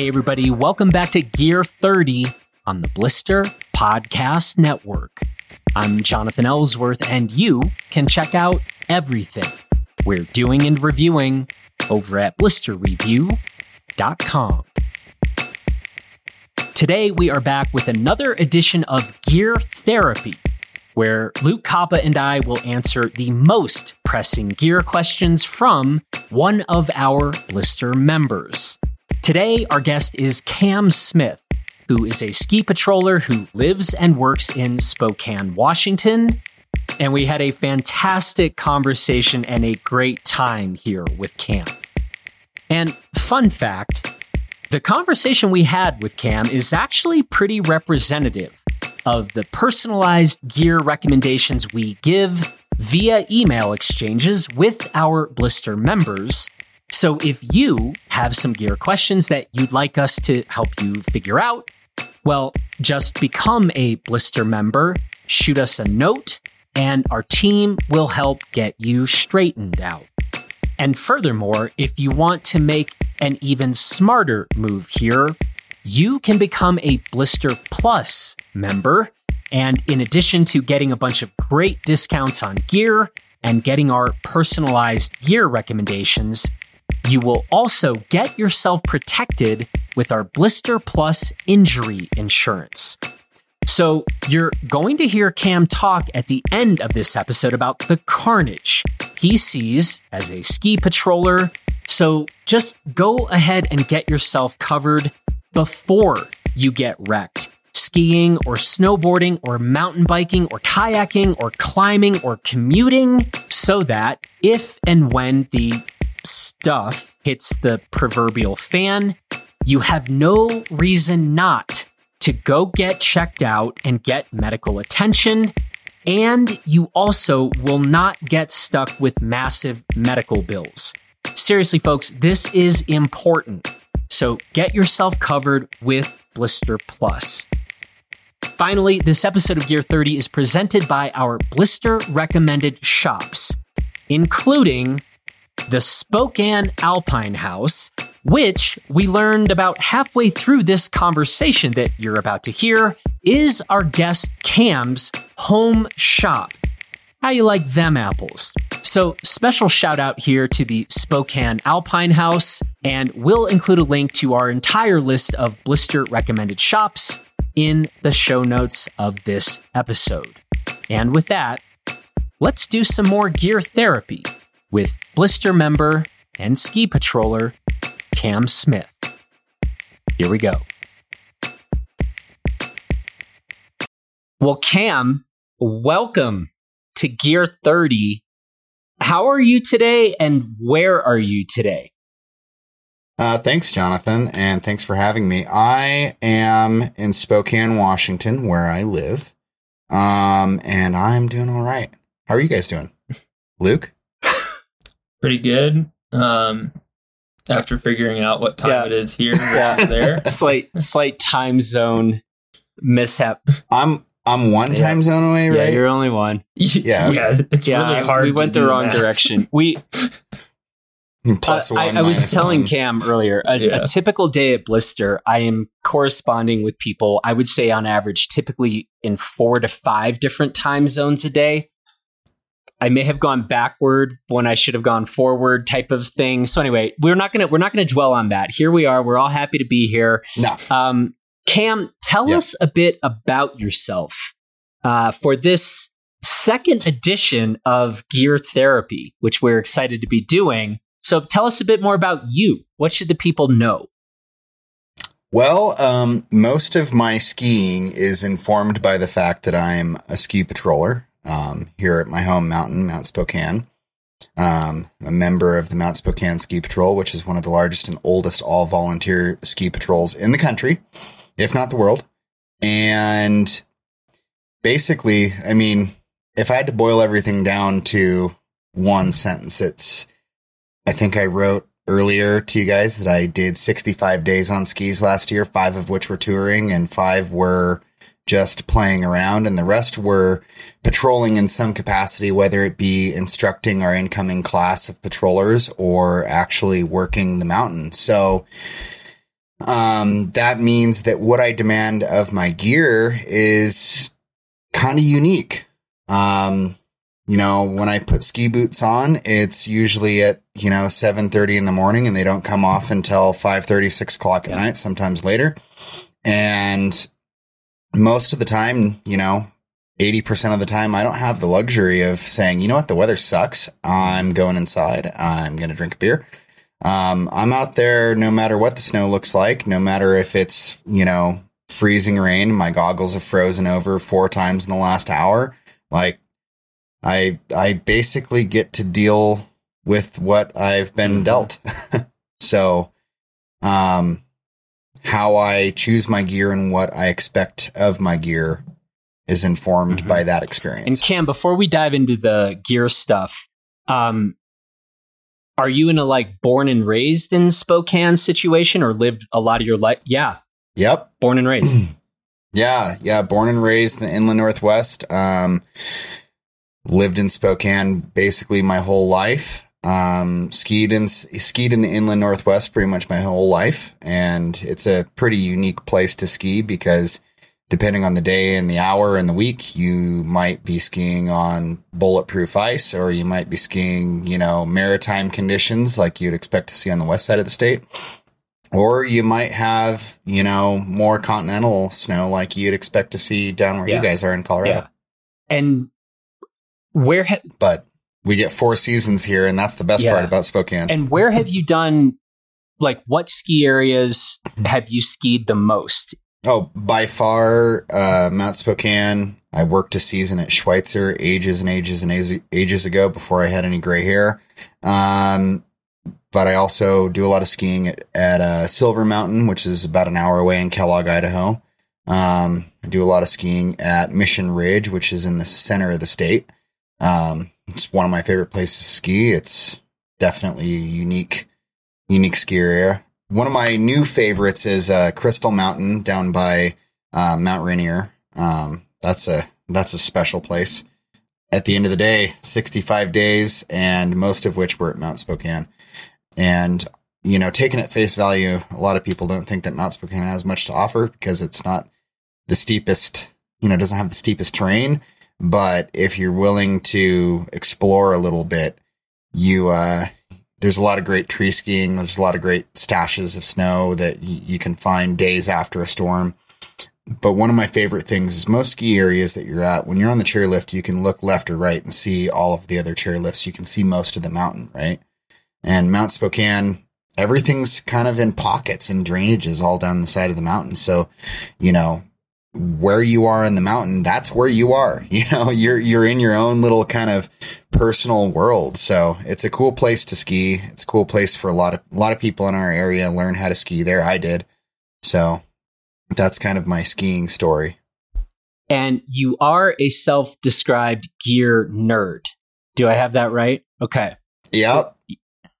Hey, everybody, welcome back to Gear 30 on the Blister Podcast Network. I'm Jonathan Ellsworth, and you can check out everything we're doing and reviewing over at blisterreview.com. Today, we are back with another edition of Gear Therapy, where Luke Koppa and I will answer the most pressing gear questions from one of our Blister members. Today, our guest is Kam Smith, who is a ski patroller who lives and works in Spokane, Washington. And we had a fantastic conversation and a great time here with Kam. And fun fact the conversation we had with Kam is actually pretty representative of the personalized gear recommendations we give via email exchanges with our blister members so if you have some gear questions that you'd like us to help you figure out, well, just become a blister member, shoot us a note, and our team will help get you straightened out. And furthermore, if you want to make an even smarter move here, you can become a Blister Plus member. And in addition to getting a bunch of great discounts on gear and getting our personalized gear recommendations, you will also get yourself protected with our Blister Plus injury insurance. So, you're going to hear Kam talk at the end of this episode about the carnage he sees as a ski patroller. So, just go ahead and get yourself covered before you get wrecked. Skiing or snowboarding or mountain biking or kayaking or climbing or commuting, so that if and when the stuff hits the proverbial fan, you have no reason not to go get checked out and get medical attention. And you also will not get stuck with massive medical bills. Seriously, folks, this is important. So get yourself covered with Blister Plus. Finally, this episode of Gear 30 is presented by our Blister recommended shops, including the Spokane Alpine Haus, which we learned about halfway through this conversation that you're about to hear, is our guest Kam's home shop. How you like them apples? So, special shout out here to the Spokane Alpine Haus, and we'll include a link to our entire list of blister recommended shops in the show notes of this episode. And with that, let's do some more gear therapy with Blister member and ski patroller Kam Smith. Here we go. Well, Kam, welcome to Gear 30. How are you today and where are you today? Uh, thanks, Jonathan, and thanks for having me. I am in Spokane, Washington, where I live, um, and I'm doing all right. How are you guys doing? Luke? Pretty good. Um, after figuring out what time Yeah. it is here, yeah, there. slight slight time zone mishap. I'm I'm one Yeah. time zone away, Yeah, right? you're only one. Yeah. yeah, it's yeah, really hard. we to went the do wrong math. direction. We Plus Uh, one. I, I was telling one. Kam earlier, a, Yeah. a typical day at Blister, I am corresponding with people, I would say on average, typically in four to five different time zones a day. I may have gone backward when I should have gone forward type of thing. So anyway, we're not gonna we're not gonna dwell on that. Here we are. We're all happy to be here. No. Um, Kam, tell Yeah. us a bit about yourself uh, for this second edition of Gear Therapy, which we're excited to be doing. So tell us a bit more about you. What should the people know? Well, um, most of my skiing is informed by the fact that I'm a ski patroller um, here at my home mountain, Mount Spokane. Um, a member of the Mount Spokane Ski Patrol, which is one of the largest and oldest all volunteer ski patrols in the country, if not the world. And basically, I mean, if I had to boil everything down to one sentence, it's I think I wrote earlier to you guys that I did 65 days on skis last year, five of which were touring and five were just playing around, and the rest were patrolling in some capacity, whether it be instructing our incoming class of patrollers or actually working the mountain. So, um, that means that what I demand of my gear is kind of unique. Um, you know, when I put ski boots on, it's usually at, you know, 7.30 in the morning and they don't come off until 5.30, 6 o'clock at yeah. night, sometimes later. And most of the time, you know, 80% of the time, I don't have the luxury of saying, you know what, the weather sucks. I'm going inside. I'm going to drink a beer. Um, I'm out there no matter what the snow looks like, no matter if it's, you know, freezing rain. My goggles have frozen over four times in the last hour. Like, I, I basically get to deal with what I've been mm-hmm. dealt. so, um, how I choose my gear and what I expect of my gear is informed mm-hmm. by that experience. And Kam, before we dive into the gear stuff, um, are you in a like born and raised in Spokane situation or lived a lot of your life? Yeah. Yep. Born and raised. yeah. Yeah. Born and raised in the inland Northwest. Um, lived in Spokane basically my whole life. Um, skied in skied in the inland Northwest pretty much my whole life, and it's a pretty unique place to ski because depending on the day and the hour and the week, you might be skiing on bulletproof ice, or you might be skiing, you know, maritime conditions like you'd expect to see on the west side of the state. Or you might have, you know, more continental snow like you'd expect to see down where yeah. you guys are in Colorado. Yeah. And where ha- but we get four seasons here, and that's the best yeah. part about Spokane. And where have you done? Like, what ski areas have you skied the most? Oh, by far, uh, Mount Spokane. I worked a season at Schweitzer ages and ages and ages ago before I had any gray hair. Um, but I also do a lot of skiing at, at uh, Silver Mountain, which is about an hour away in Kellogg, Idaho. Um, I do a lot of skiing at Mission Ridge, which is in the center of the state. Um, it's one of my favorite places to ski. It's definitely a unique, unique ski area. One of my new favorites is uh, Crystal Mountain down by uh, Mount Rainier. Um, that's a that's a special place. At the end of the day, 65 days, and most of which were at Mount Spokane. And you know, taken at face value, a lot of people don't think that Mount Spokane has much to offer because it's not the steepest. You know, doesn't have the steepest terrain but if you're willing to explore a little bit, you, uh, there's a lot of great tree skiing. There's a lot of great stashes of snow that y- you can find days after a storm. But one of my favorite things is most ski areas that you're at, when you're on the chairlift, you can look left or right and see all of the other chairlifts. You can see most of the mountain, right? And Mount Spokane, everything's kind of in pockets and drainages all down the side of the mountain. So, you know, where you are in the mountain, that's where you are. You know, you're you're in your own little kind of personal world. So it's a cool place to ski. It's a cool place for a lot of a lot of people in our area learn how to ski there. I did. So that's kind of my skiing story. And you are a self-described gear nerd. Do I have that right? Okay. Yep. So,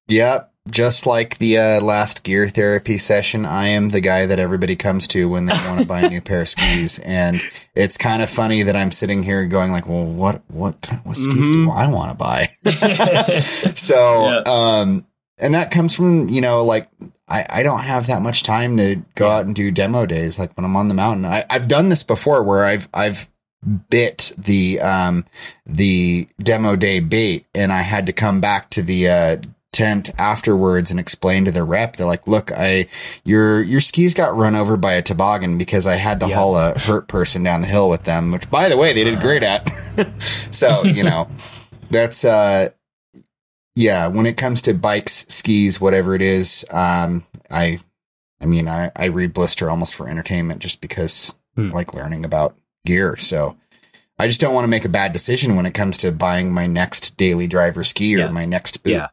yep just like the uh, last gear therapy session, I am the guy that everybody comes to when they want to buy a new pair of skis, and it's kind of funny that I'm sitting here going like, "Well, what what what skis mm-hmm. do I want to buy?" so, yeah. um, and that comes from you know like I I don't have that much time to go yeah. out and do demo days like when I'm on the mountain. I, I've done this before where I've I've bit the um the demo day bait and I had to come back to the uh tent afterwards and explain to the rep they're like look i your your skis got run over by a toboggan because i had to yep. haul a hurt person down the hill with them which by the way they did great at so you know that's uh yeah when it comes to bikes skis whatever it is um i i mean i i read blister almost for entertainment just because hmm. I like learning about gear so I just don't want to make a bad decision when it comes to buying my next daily driver ski or yeah. my next boot. Yeah.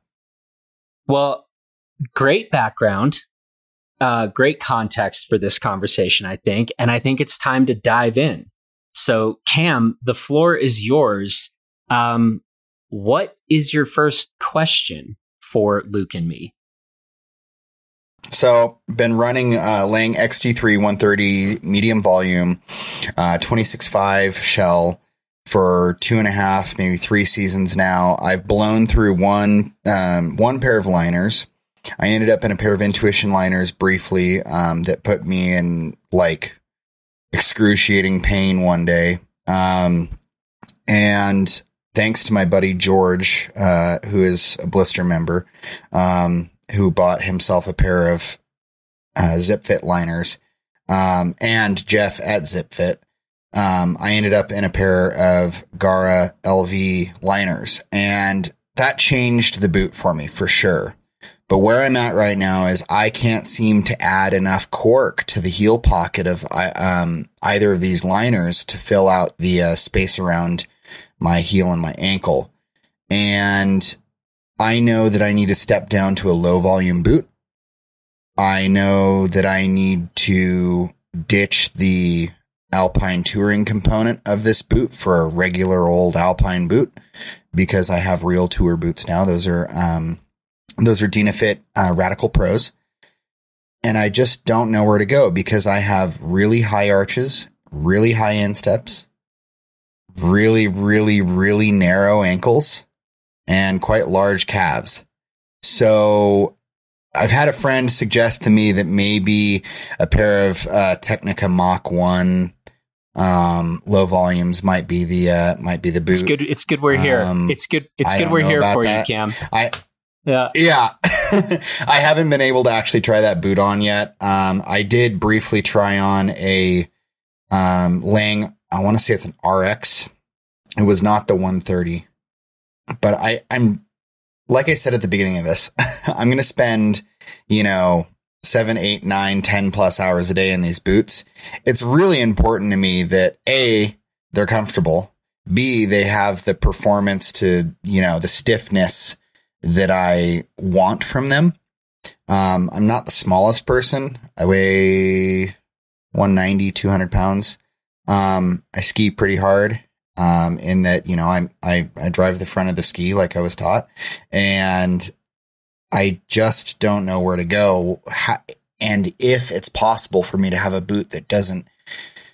Well, great background, uh, great context for this conversation, I think. And I think it's time to dive in. So, Kam, the floor is yours. Um, what is your first question for Luke and me? So, been running uh, Lange XT3 130 medium volume, uh, 26.5 shell for two and a half, maybe three seasons now. I've blown through one um, one pair of liners. I ended up in a pair of intuition liners briefly um, that put me in like excruciating pain one day. Um, and thanks to my buddy George, uh, who is a blister member, um, who bought himself a pair of uh, Zip Fit liners, um, and Jeff at Zip Fit. Um, I ended up in a pair of Gara LV liners, and that changed the boot for me for sure. But where I'm at right now is I can't seem to add enough cork to the heel pocket of um, either of these liners to fill out the uh, space around my heel and my ankle. And I know that I need to step down to a low volume boot. I know that I need to ditch the alpine touring component of this boot for a regular old alpine boot because I have real tour boots now. Those are, um, those are Dynafit uh, Radical Pros. And I just don't know where to go because I have really high arches, really high insteps, really, really, really narrow ankles, and quite large calves. So I've had a friend suggest to me that maybe a pair of uh, Tecnica Mach 1 um, low volumes might be the uh, might be the boot. It's good. It's good we're here. Um, it's good. It's good we're here for that. you, Kam. I yeah. Yeah. I haven't been able to actually try that boot on yet. Um, I did briefly try on a um, Lange, I want to say it's an RX. It was not the 130. But I, I'm, like I said at the beginning of this, I'm going to spend, you know, seven, eight, nine, ten plus hours a day in these boots. It's really important to me that A, they're comfortable. B, they have the performance to, you know, the stiffness that I want from them. Um, I'm not the smallest person. I weigh 190, 200 pounds. Um, I ski pretty hard. Um, in that, you know, I'm, I, I drive the front of the ski like I was taught and I just don't know where to go. and if it's possible for me to have a boot that doesn't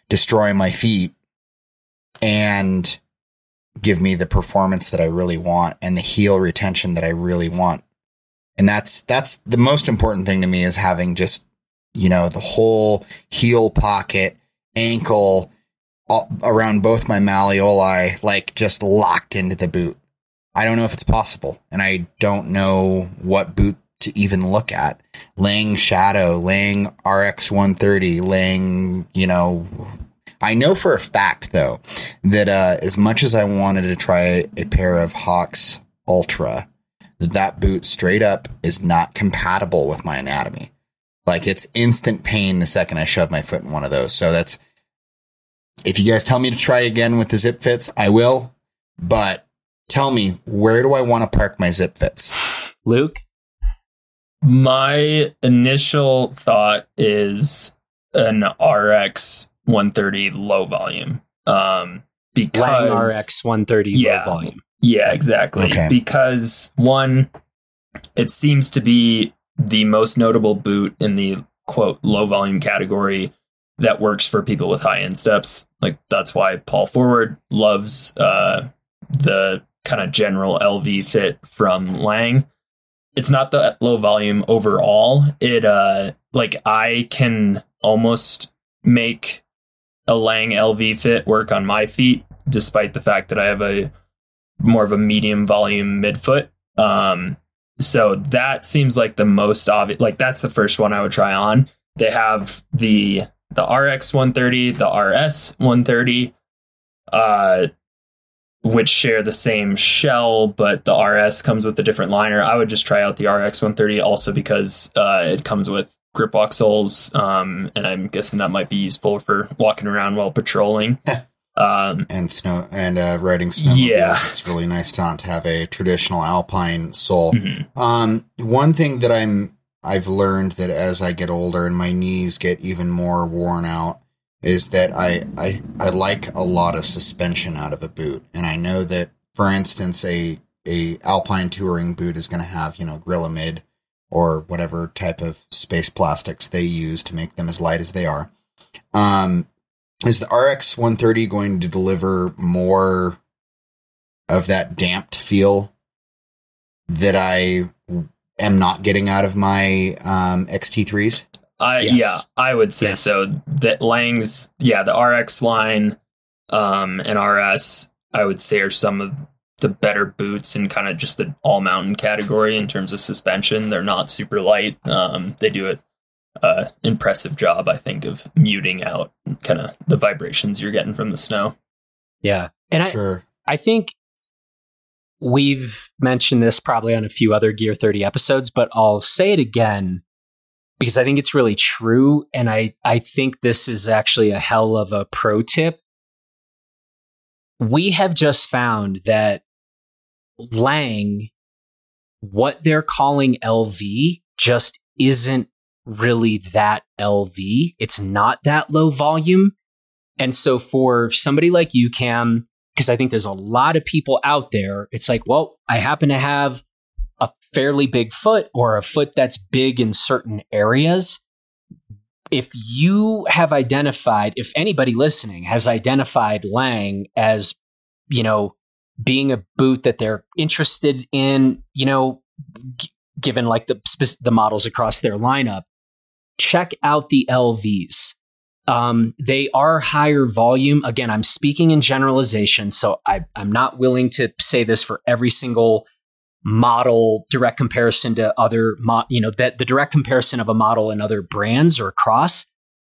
destroy my feet and give me the performance that I really want and the heel retention that I really want. And that's, that's the most important thing to me is having just, you know, the whole heel pocket, ankle all, around both my malleoli, like just locked into the boot. I don't know if it's possible and I don't know what boot to even look at. Lange Shadow, Lange RX 130, Lange, you know, I know for a fact though that uh, as much as I wanted to try a pair of Hawx Ultra, that that boot straight up is not compatible with my anatomy. Like it's instant pain the second I shove my foot in one of those. So that's if you guys tell me to try again with the zip fits, I will. But tell me where do I want to park my zip fits? Luke? My initial thought is an RX 130 low volume. Um, because Lange RX 130 yeah, low volume. Yeah, exactly. Okay. Because one, it seems to be the most notable boot in the quote low volume category that works for people with high insteps. Like that's why Paul Forward loves uh, the kind of general LV fit from Lange. It's not the low volume overall. It uh like I can almost make a Lange LV fit work on my feet, despite the fact that I have a more of a medium volume midfoot. Um, so that seems like the most obvious. Like that's the first one I would try on. They have the the RX 130, the RS 130, uh, which share the same shell, but the RS comes with a different liner. I would just try out the RX 130 also because uh, it comes with grip soles, um, and I'm guessing that might be useful for walking around while patrolling. Um, and snow and uh, riding snow. Yeah, it's really nice to not have a traditional alpine sole. Mm-hmm. Um, one thing that I'm I've learned that as I get older and my knees get even more worn out is that I I I like a lot of suspension out of a boot, and I know that for instance a a alpine touring boot is going to have you know Grilamid or whatever type of space plastics they use to make them as light as they are. Um, is the RX 130 going to deliver more of that damped feel that I am not getting out of my um, XT3s? I yes. yeah, I would say yes. so. That Lange's yeah, the RX line um, and RS, I would say are some of the better boots in kind of just the all mountain category in terms of suspension. They're not super light. Um, they do it uh, impressive job, I think, of muting out kind of the vibrations you're getting from the snow. Yeah, and sure. I I think we've mentioned this probably on a few other Gear 30 episodes, but I'll say it again because I think it's really true. And I, I think this is actually a hell of a pro tip. We have just found that Lange, what they're calling LV, just isn't really that LV. It's not that low volume. And so for somebody like you, Kam, because I think there's a lot of people out there, it's like, well, I happen to have fairly big foot or a foot that's big in certain areas. If you have identified, if anybody listening has identified Lange as, you know, being a boot that they're interested in, you know, g- given like the the models across their lineup, check out the LVs. Um, they are higher volume. Again, I'm speaking in generalization, so I, I'm not willing to say this for every single model direct comparison to other mo- you know that the direct comparison of a model and other brands or cross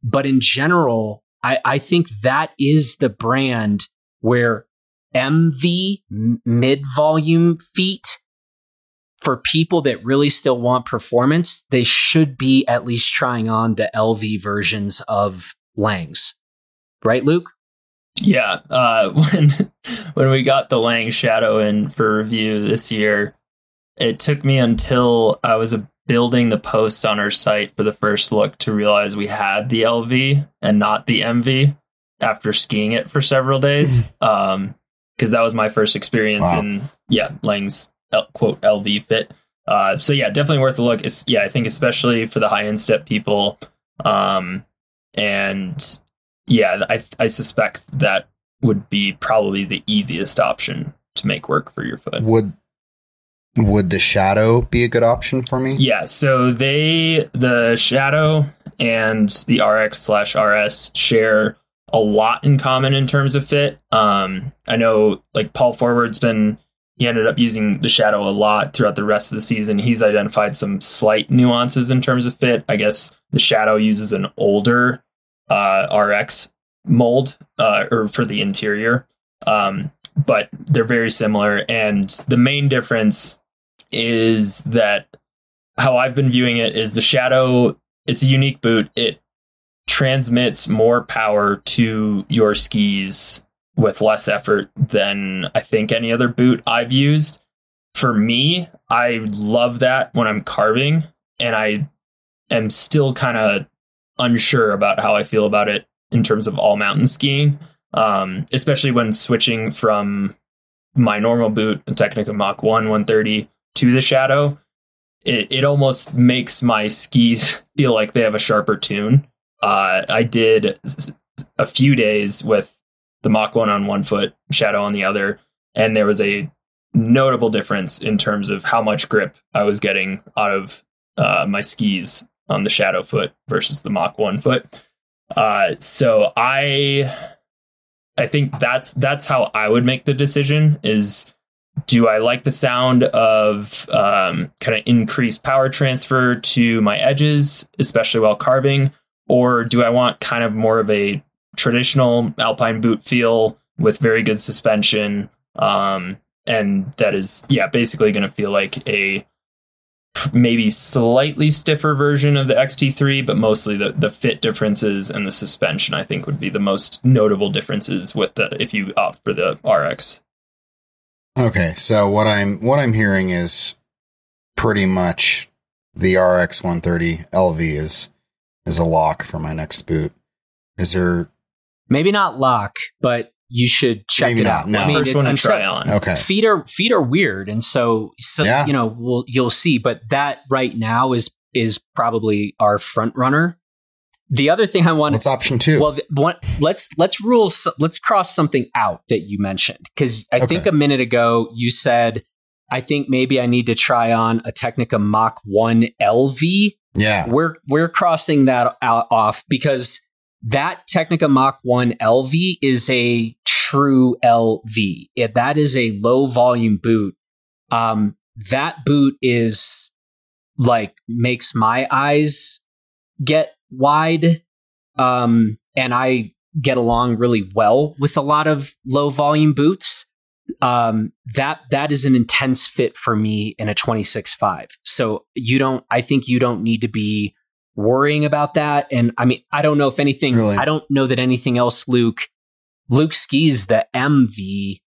but in general I, I think that is the brand where mv mid volume feet for people that really still want performance they should be at least trying on the lv versions of Langes. Right luke? Yeah uh, when when we got the Lange shadow in for review this year it took me until I was building the post on our site for the first look to realize we had the LV and not the MV after skiing it for several days. um, because that was my first experience wow. in yeah Lange's quote LV fit. Uh, so yeah, definitely worth a look. It's, yeah, I think especially for the high instep people. Um, and yeah, I I suspect that would be probably the easiest option to make work for your foot. Would would the shadow be a good option for me? Yeah, so they the shadow and the RX slash RS share a lot in common in terms of fit. Um, I know like Paul Forward's been he ended up using the shadow a lot throughout the rest of the season. He's identified some slight nuances in terms of fit. I guess the shadow uses an older uh, RX mold uh, or for the interior. Um, but they're very similar. And the main difference is that how I've been viewing it is the Shadow, it's a unique boot. It transmits more power to your skis with less effort than I think any other boot I've used. For me, I love that when I'm carving, and I am still kind of unsure about how I feel about it in terms of all mountain skiing, um, especially when switching from my normal boot, Tecnica Mach 1 130, to the shadow, it, it almost makes my skis feel like they have a sharper tune. Uh, I did a few days with the Mach 1 on one foot, shadow on the other, and there was a notable difference in terms of how much grip I was getting out of uh, my skis on the shadow foot versus the Mach 1 foot. Uh, so I I think that's that's how I would make the decision is do I like the sound of um, kind of increased power transfer to my edges, especially while carving? Or do I want kind of more of a traditional alpine boot feel with very good suspension? Um, and that is, yeah, basically going to feel like a maybe slightly stiffer version of the XT3, but mostly the, the fit differences and the suspension, I think, would be the most notable differences with the if you opt for the RX. Okay, so what I'm what I'm hearing is pretty much the RX 130 LV is is a lock for my next boot. Is there maybe not lock, but you should check maybe it not, out. No. I mean, First it, one to try on. Okay, feet are feet are weird, and so so yeah. you know we'll, you'll see. But that right now is is probably our front runner the other thing I want. What's option two? Well, what, let's let's rule. Let's cross something out that you mentioned because I okay. think a minute ago you said I think maybe I need to try on a Tecnica Mach 1 LV. Yeah. We're we're crossing that out, off because that Tecnica Mach 1 LV is a true LV. If that is a low volume boot. Um, that boot is like makes my eyes get wide. Um, and I get along really well with a lot of low volume boots. Um, that that is an intense fit for me in a 26.5. So you don't I think you don't need to be worrying about that. And I mean, I don't know if anything really? I don't know that anything else Luke Luke skis the MV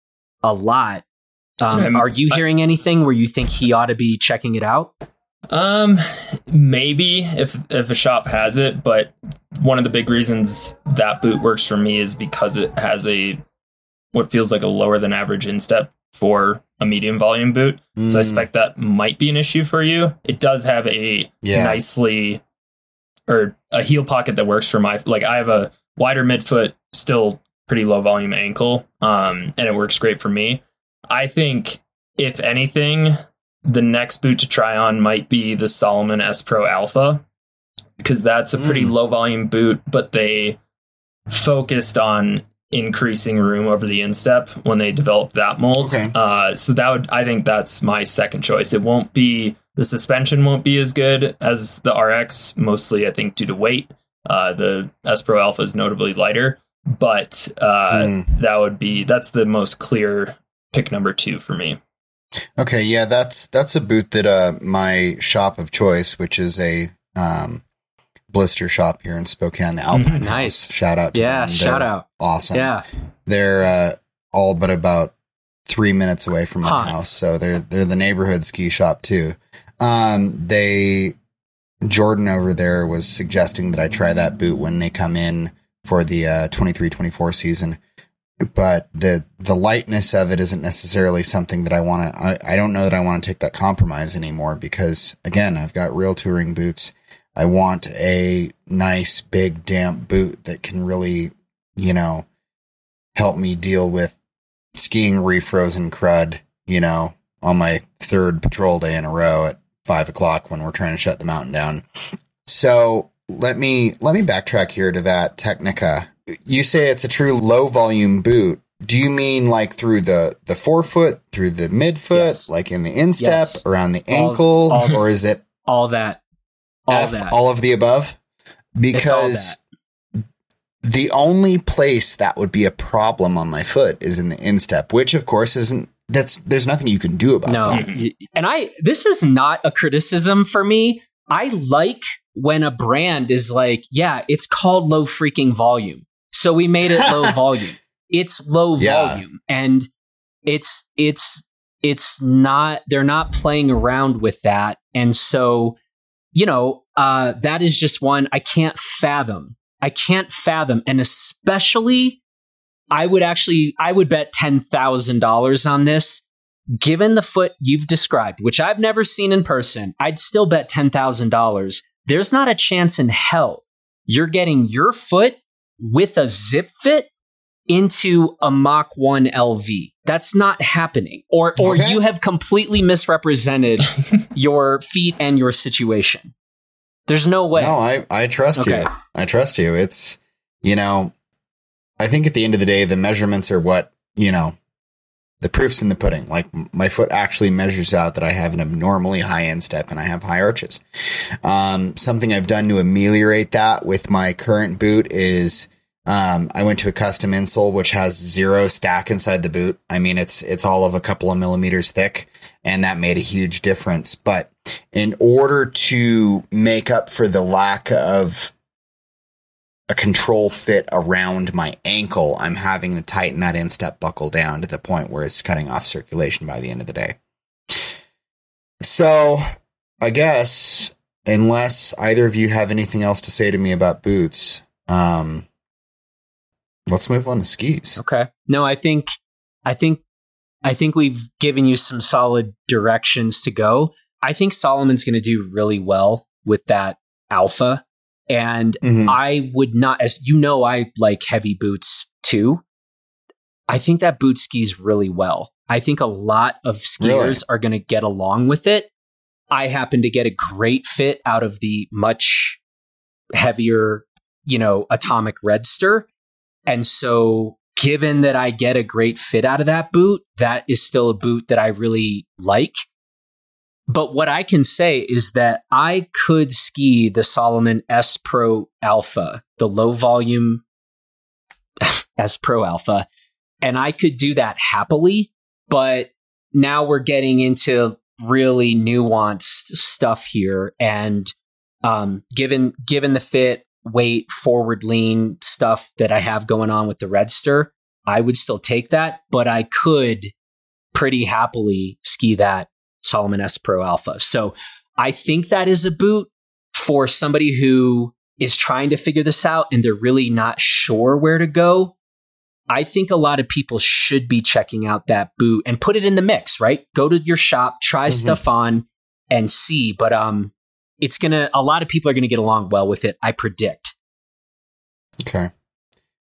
a lot. Um, are you hearing anything where you think he ought to be checking it out? Um, maybe if if a shop has it, but one of the big reasons that boot works for me is because it has a what feels like a lower than average instep for a medium volume boot. Mm. So I mm. suspect that might be an issue for you. It does have a yeah. nicely or a heel pocket that works for my like I have a wider midfoot, still pretty low volume ankle, um, and it works great for me. I think if anything, the next boot to try on might be the Salomon S Pro Alpha because that's a pretty mm. low volume boot, but they focused on increasing room over the instep when they developed that mold. Okay. Uh, so that would I think that's my second choice. It won't be the suspension won't be as good as the RX, mostly I think due to weight. Uh, the S Pro Alpha is notably lighter, but uh, mm. that would be that's the most clear pick number two for me. Okay, yeah, that's that's a boot that uh my shop of choice, which is a um blister shop here in Spokane, the Alpine. Mm, nice. House. Shout out to Yeah, shout out. Awesome. Yeah. They're uh all but about three minutes away from my huh. house. So they're they're the neighborhood ski shop too. Um they Jordan over there was suggesting that I try that boot when they come in for the uh 23-24 season but the the lightness of it isn't necessarily something that I want to. I, I don't know that I want to take that compromise anymore because again, I've got real touring boots. I want a nice big damp boot that can really, you know, help me deal with skiing refrozen crud. You know, on my third patrol day in a row at five o'clock when we're trying to shut the mountain down. So let me let me backtrack here to that Tecnica. you say it's a true low volume boot. Do you mean like through the the forefoot, through the midfoot, yes. like in the instep, yes. around the ankle, all, all, or is it all that, all F, that, all of the above? Because the only place that would be a problem on my foot is in the instep, which of course isn't. That's there's nothing you can do about no. that. And I this is not a criticism for me. I like when a brand is like, yeah, it's called low freaking volume. So we made it low volume. It's low yeah. volume and it's it's it's not they're not playing around with that. And so, you know, uh that is just one I can't fathom. I can't fathom and especially I would actually I would bet $10,000 on this. Given the foot you've described, which I've never seen in person, I'd still bet $10,000. There's not a chance in hell you're getting your foot with a zip fit into a Mach 1 LV. That's not happening. Or or okay. you have completely misrepresented your feet and your situation. There's no way. No, I, I trust okay. you. I trust you. It's, you know, I think at the end of the day, the measurements are what, you know, the proof's in the pudding. Like my foot actually measures out that I have an abnormally high instep and I have high arches. Um, something I've done to ameliorate that with my current boot is, um, I went to a custom insole, which has zero stack inside the boot. I mean, it's, it's all of a couple of millimeters thick and that made a huge difference. But in order to make up for the lack of a control fit around my ankle, I'm having to tighten that instep buckle down to the point where it's cutting off circulation by the end of the day. So, I guess unless either of you have anything else to say to me about boots, um, let's move on to skis. Okay. No, I think, I think, I think we've given you some solid directions to go. I think Salomon's going to do really well with that alpha and mm-hmm. I would not, as you know, I like heavy boots too. I think that boot skis really well. I think a lot of skiers really? are going to get along with it. I happen to get a great fit out of the much heavier, you know, atomic redster. And so given that I get a great fit out of that boot, that is still a boot that I really like. But what I can say is that I could ski the Salomon S Pro Alpha, the low volume S Pro Alpha, and I could do that happily. But now we're getting into really nuanced stuff here. And um, given given the fit, weight, forward lean stuff that I have going on with the Redster, I would still take that, but I could pretty happily ski that Salomon S Pro Alpha. So I think that is a boot for somebody who is trying to figure this out and they're really not sure where to go. I think a lot of people should be checking out that boot and put it in the mix, right? Go to your shop, try mm-hmm. stuff on and see, but um it's going to a lot of people are going to get along well with it, I predict. Okay.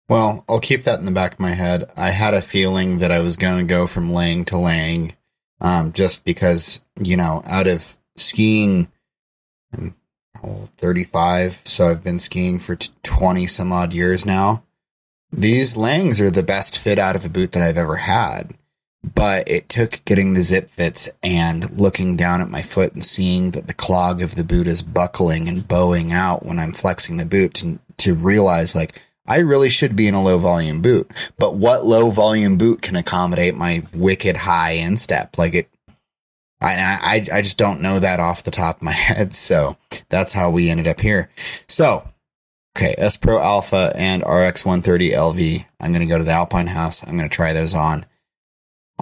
Well, I'll keep that in the back of my head. I had a feeling that I was going to go from laying to laying um, just because, you know, out of skiing, I'm 35, so I've been skiing for 20 some odd years now. These Langes are the best fit out of a boot that I've ever had. But it took getting the zip fits and looking down at my foot and seeing that the clog of the boot is buckling and bowing out when I'm flexing the boot to, to realize like, I really should be in a low volume boot. But what low volume boot can accommodate my wicked high instep? Like it, I, I, I just don't know that off the top of my head. So that's how we ended up here. So, okay, S Pro Alpha and RX 130 LV. I'm going to go to the Alpine Haus. I'm going to try those on.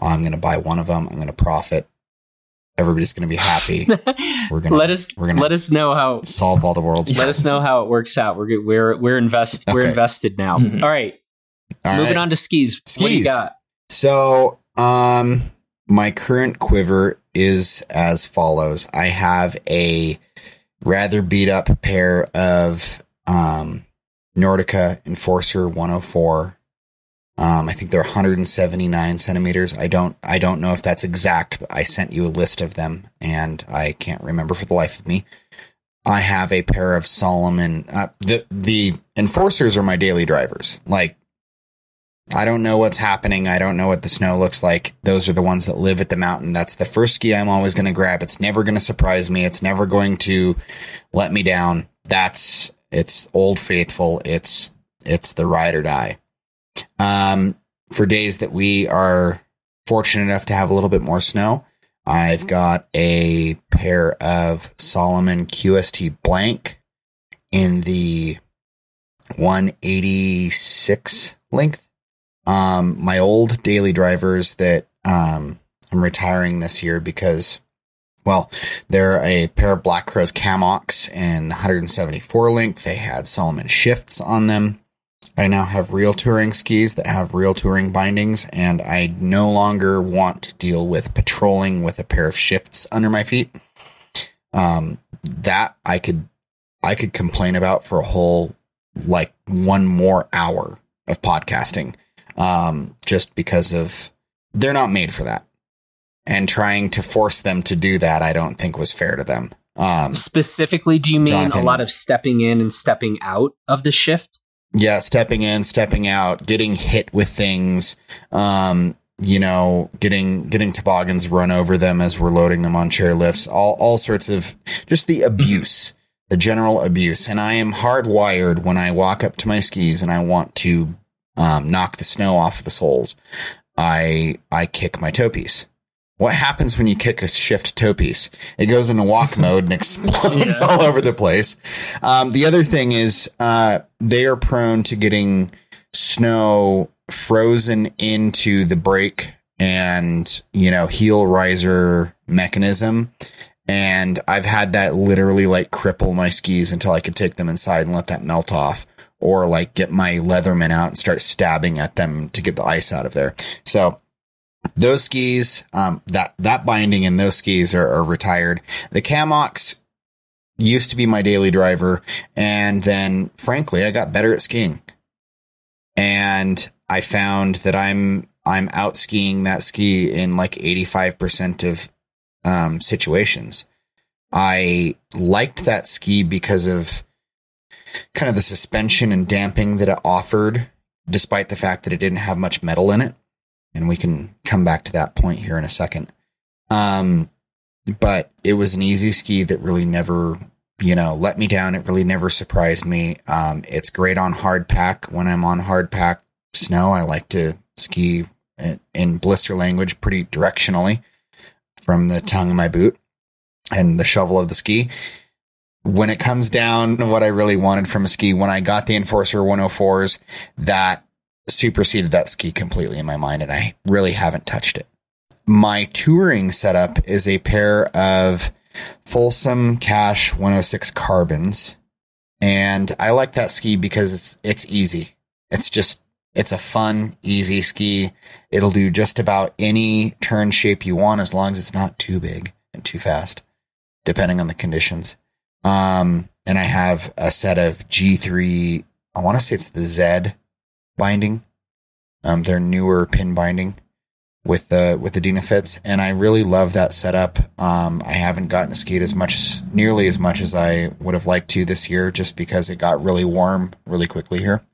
I'm going to buy one of them. I'm going to profit everybody's going to be happy. We're going to let us we're going to let us know how solve all the world's. Let problems. us know how it works out. We're we're we're invest okay. we're invested now. Mm-hmm. All right, all moving right. on to skis. skis. What do you got? So, um, my current quiver is as follows. I have a rather beat up pair of um Nordica Enforcer 104 um, I think they're 179 centimeters. I don't, I don't know if that's exact, but I sent you a list of them and I can't remember for the life of me. I have a pair of Salomon. uh, the, the enforcers are my daily drivers. Like, I don't know what's happening. I don't know what the snow looks like. Those are the ones that live at the mountain. That's the first ski I'm always going to grab. It's never going to surprise me. It's never going to let me down. That's, it's old faithful. It's, it's the ride or die. Um, for days that we are fortunate enough to have a little bit more snow, I've got a pair of Salomon QST blank in the 186 length. Um, my old daily drivers that um, I'm retiring this year because, well, they're a pair of Black Crows Camox in 174 length. They had Salomon shifts on them. I now have real touring skis that have real touring bindings, and I no longer want to deal with patrolling with a pair of shifts under my feet. Um, that I could, I could complain about for a whole, like one more hour of podcasting, um, just because of they're not made for that. And trying to force them to do that, I don't think was fair to them. Um, Specifically, do you mean Jonathan, a lot of stepping in and stepping out of the shift? Yeah, stepping in, stepping out, getting hit with things, um, you know, getting getting toboggans run over them as we're loading them on chairlifts, all all sorts of just the abuse, the general abuse. And I am hardwired when I walk up to my skis and I want to um, knock the snow off the soles. I I kick my toe piece. What happens when you kick a shift toe piece? It goes into walk mode and explodes yeah. all over the place. Um, the other thing is, uh, they are prone to getting snow frozen into the brake and, you know, heel riser mechanism. And I've had that literally like cripple my skis until I could take them inside and let that melt off or like get my Leatherman out and start stabbing at them to get the ice out of there. So those skis, um, that, that binding and those skis are, are retired. The Camox used to be my daily driver. And then frankly, I got better at skiing and I found that I'm, I'm out skiing that ski in like 85% of um, situations. I liked that ski because of kind of the suspension and damping that it offered, despite the fact that it didn't have much metal in it. And we can come back to that point here in a second. Um, but it was an easy ski that really never, you know, let me down. It really never surprised me. Um, it's great on hard pack. When I'm on hard pack snow, I like to ski in blister language pretty directionally from the tongue of my boot and the shovel of the ski. When it comes down what I really wanted from a ski, when I got the Enforcer 104s, that superseded that ski completely in my mind, and I really haven't touched it. My touring setup is a pair of Folsom Cash 106 carbons, and I like that ski because it's it's easy. It's just it's a fun, easy ski. It'll do just about any turn shape you want as long as it's not too big and too fast, depending on the conditions. Um, and I have a set of G3, I want to say it's the Z binding. Um, their newer pin binding with the with the Dynafits, and I really love that setup. Um, I haven't gotten to skate as much, nearly as much as I would have liked to this year, just because it got really warm really quickly here.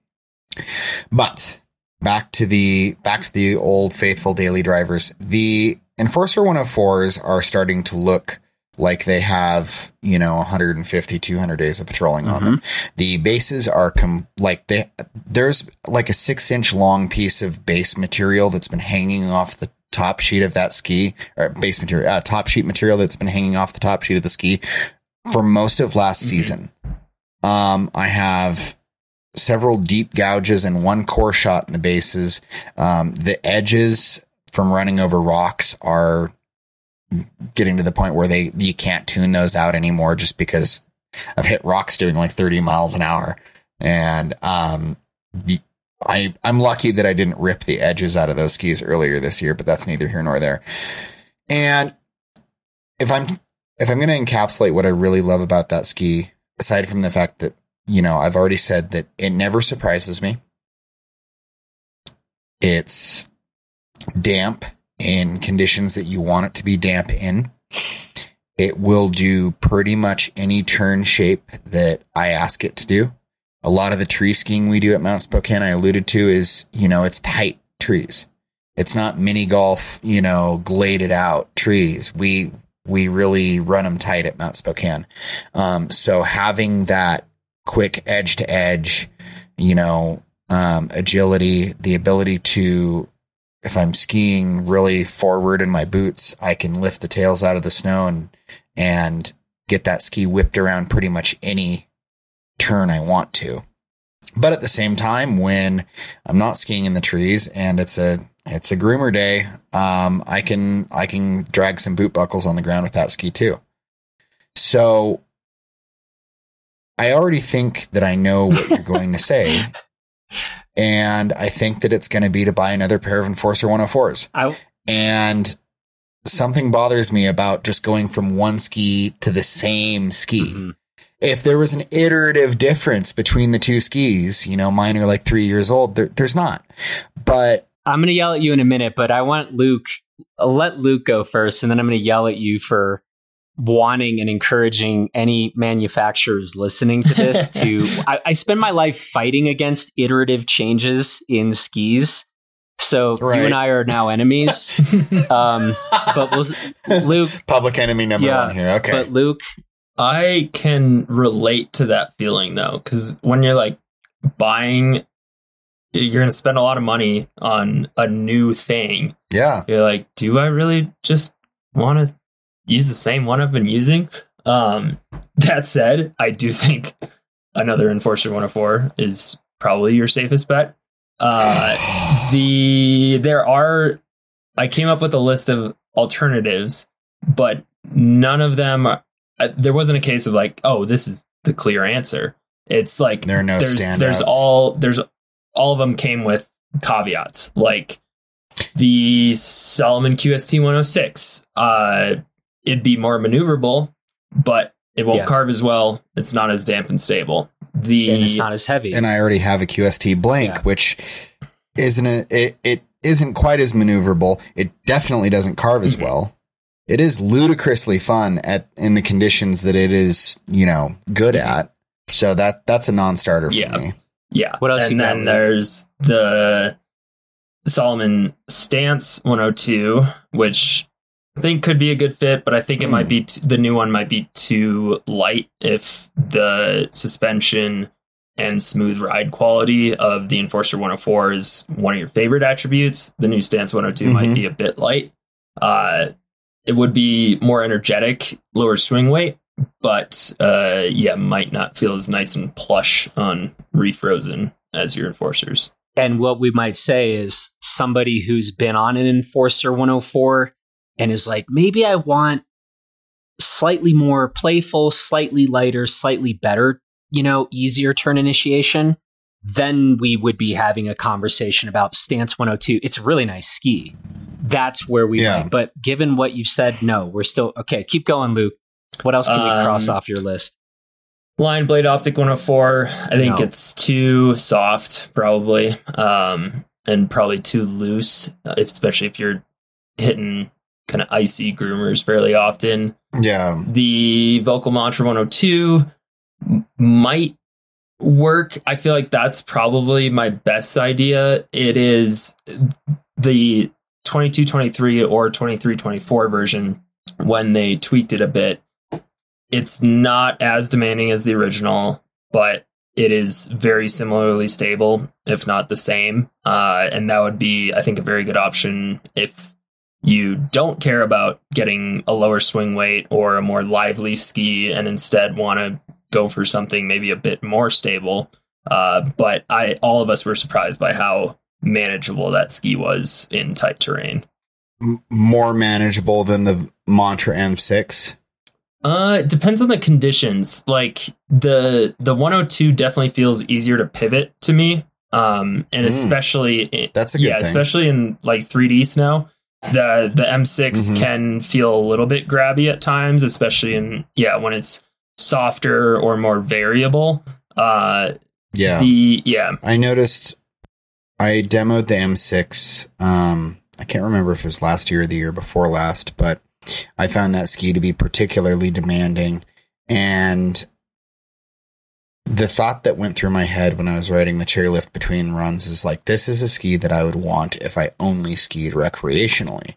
But back to the back to the old faithful daily drivers. The Enforcer 104s are starting to look like they have, you know, 150, 200 days of patrolling mm-hmm. on them. Mm-hmm. The bases are com- like they, there's like a six inch long piece of base material that's been hanging off the top sheet of that ski or base material, uh, top sheet material that's been hanging off the top sheet of the ski for most of last mm-hmm. season. Um, I have several deep gouges and one core shot in the bases. Um, the edges from running over rocks are getting to the point where they you can't tune those out anymore just because I've hit rocks doing like 30 miles an hour. And um, I I'm lucky that I didn't rip the edges out of those skis earlier this year, but that's neither here nor there. And if I'm if I'm going to encapsulate what I really love about that ski, aside from the fact that you know, I've already said that it never surprises me. It's damp in conditions that you want it to be damp in. It will do pretty much any turn shape that I ask it to do. A lot of the tree skiing we do at Mount Spokane, I alluded to, is, you know, it's tight trees. It's not mini golf, you know, gladed out trees. We, we really run them tight at Mount Spokane. Um, so having that quick edge to edge, you know, um, agility, the ability to, if I'm skiing really forward in my boots, I can lift the tails out of the snow and, and get that ski whipped around pretty much any turn I want to. But at the same time, when I'm not skiing in the trees and it's a, it's a groomer day, um, I can, I can drag some boot buckles on the ground with that ski too. So I already think that I know what you're going to say. And I think that it's going to be to buy another pair of Enforcer 104s. I, and something bothers me about just going from one ski to the same ski. Mm-hmm. If there was an iterative difference between the two skis, you know, mine are like three years old. There, there's not. But I'm going to yell at you in a minute, but I want Luke, I'll let Luke go first, and then I'm going to yell at you for wanting and encouraging any manufacturers listening to this to I, I, spend my life fighting against iterative changes in skis. So right. you and i are now enemies. Um but we'll, luke public enemy number yeah, one here. Okay. but luke i can relate to that feeling though because when you're like buying you're going to spend a lot of money on a new thing. Yeah. You're like do i really just want to use the same one I've been using. Um, that said, I do think another Enforcer 104 is probably your safest bet. Uh, the there are I came up with a list of alternatives, but none of them. uh, there wasn't a case of like, oh, this is the clear answer. It's like there are no there's standouts. there's all there's all of them came with caveats like the Salomon QST 106. Uh, it'd be more maneuverable, but it won't yeah. carve as well. It's not as damp and stable. The and it's not as heavy. And I already have a QST blank, yeah. which isn't a, it, it isn't quite as maneuverable. It definitely doesn't carve as mm-hmm. well. It is ludicrously fun at in the conditions that it is, you know, good mm-hmm. at. So that that's a non-starter for yeah. me. Yeah. What else? And then there's the Salomon Stance 102, which I think could be a good fit, but I think it might be t- the new one might be too light if the suspension and smooth ride quality of the Enforcer 104 is one of your favorite attributes. The new Stance 102 mm-hmm. might be a bit light. Uh, it would be more energetic, lower swing weight, but uh, yeah, might not feel as nice and plush on refrozen as your Enforcers. And what we might say is somebody who's been on an Enforcer 104 and is like, maybe I want slightly more playful, slightly lighter, slightly better, you know, easier turn initiation, then we would be having a conversation about Stance 102. It's a really nice ski. That's where we yeah. Might. But given what you've said, no, we're still okay. Keep going, Luke. What else can um, we cross off your list? Line Blade Optic 104. I think no. it's too soft, probably, um, and probably too loose, especially if you're hitting kind of icy groomers fairly often. Yeah. The Völkl Mantra 102 might work. I feel like that's probably my best idea. It is the 2223 or 2324 version when they tweaked it a bit. It's not as demanding as the original, but it is very similarly stable, if not the same. Uh, and that would be, I think, a very good option if you don't care about getting a lower swing weight or a more lively ski and instead want to go for something maybe a bit more stable. Uh, but I, all of us were surprised by how manageable that ski was in tight terrain. More manageable than the Mantra M6. Uh, it depends on the conditions. Like the the 102 definitely feels easier to pivot to me. Um, and mm, especially that's a yeah, thing. especially in like 3D snow the the M6 mm-hmm. can feel a little bit grabby at times, especially in yeah when it's softer or more variable. Uh, yeah, the yeah. I noticed. I demoed the M6. Um, I can't remember if it was last year or the year before last, but I found that ski to be particularly demanding, and the thought that went through my head when I was riding the chairlift between runs is like, this is a ski that I would want if I only skied recreationally.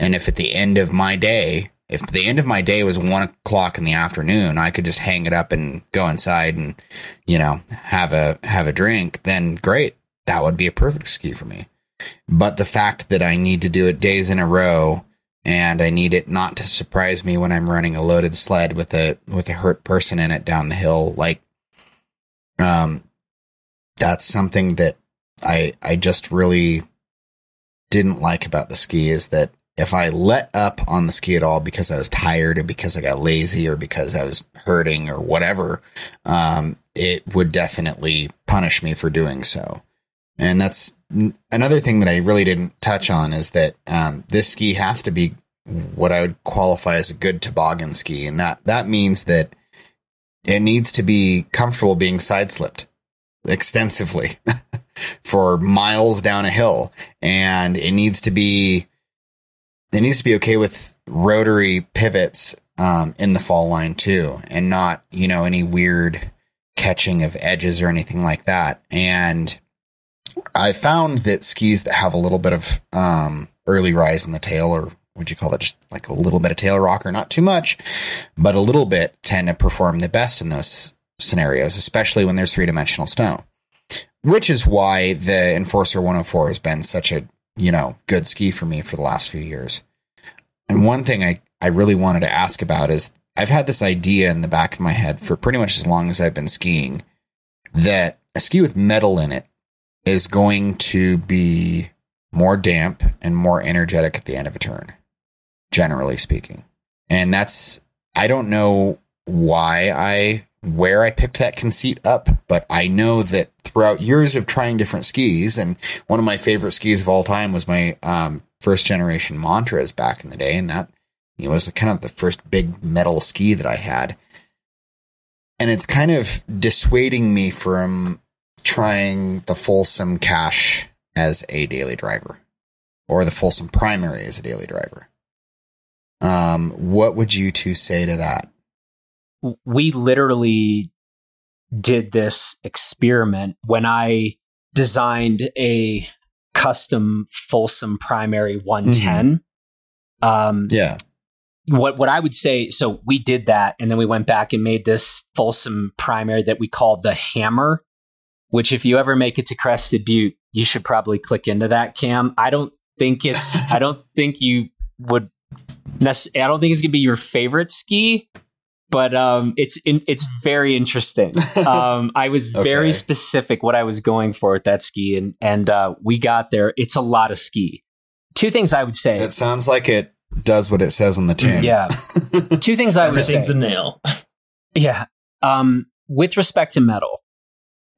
And if at the end of my day, if the end of my day was one o'clock in the afternoon, I could just hang it up and go inside and, you know, have a, have a drink, then great. That would be a perfect ski for me. But the fact that I need to do it days in a row and I need it not to surprise me when I'm running a loaded sled with a, with a hurt person in it down the hill, like um, that's something that I I just really didn't like about the ski is that if I let up on the ski at all because I was tired or because I got lazy or because I was hurting or whatever, um, it would definitely punish me for doing so. And that's another thing that I really didn't touch on is that um, this ski has to be what I would qualify as a good toboggan ski, and that that means that it needs to be comfortable being side slipped extensively for miles down a hill. And it needs to be, it needs to be okay with rotary pivots, um, in the fall line too, and not, you know, any weird catching of edges or anything like that. And I found that skis that have a little bit of, um, early rise in the tail or would you call it just like a little bit of tail rocker, not too much, but a little bit tend to perform the best in those scenarios, especially when there's three dimensional snow. Which is why the Enforcer 104 has been such a, you know, good ski for me for the last few years. And one thing I, I really wanted to ask about is I've had this idea in the back of my head for pretty much as long as I've been skiing that a ski with metal in it is going to be more damp and more energetic at the end of a turn generally speaking. And that's, I don't know why I, where I picked that conceit up, but I know that throughout years of trying different skis, and one of my favorite skis of all time was my um, first generation Mantras back in the day, and that know, was kind of the first big metal ski that I had. And it's kind of dissuading me from trying the Folsom cache as a daily driver or the Folsom Primary as a daily driver. Um, what would you two say to that? We literally did this experiment when I designed a custom Folsom Primary 110. Mm-hmm. Um, yeah. What what I would say, so we did that, and then we went back and made this Folsom Primary that we called the Hammer. Which, if you ever make it to Crested Butte, you should probably click into that, Kam. I don't think it's. I don't think you would. Nec- I don't think it's gonna be your favorite ski, but um, it's in, it's very interesting. Um, I was okay. very specific what I was going for with that ski, and and uh, we got there. It's a lot of ski. Two things I would say. That sounds like it does what it says on the tin. Yeah. Two things I would say. Everything's a nail. yeah. Um, with respect to metal,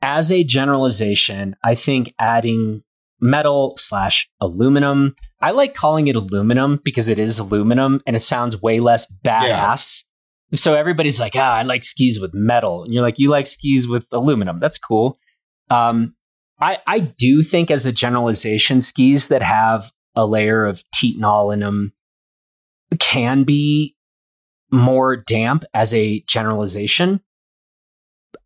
as a generalization, I think adding metal slash aluminum. I like calling it aluminum because it is aluminum and it sounds way less badass. Yeah. So everybody's like, ah, I like skis with metal. And you're like, you like skis with aluminum. That's cool. Um, I, I do think, as a generalization, skis that have a layer of titanal in them can be more damp as a generalization.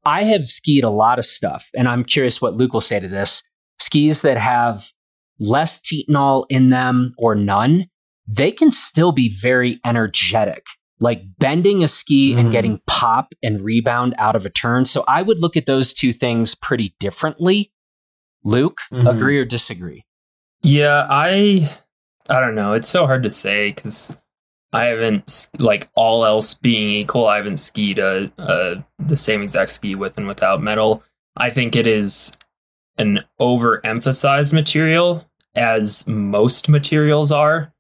I have skied a lot of stuff, and I'm curious what Luke will say to this. Skis that have less titanal in them or none, they can still be very energetic, like bending a ski mm. and getting pop and rebound out of a turn. So I would look at those two things pretty differently. Luke, mm-hmm. agree or disagree? Yeah, I I don't know. It's so hard to say because I haven't like all else being equal. I haven't skied a, a the same exact ski with and without metal. I think it is an overemphasized material as most materials are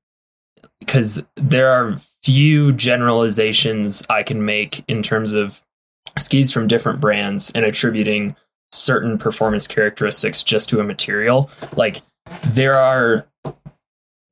because there are few generalizations I can make in terms of skis from different brands and attributing certain performance characteristics just to a material. Like there are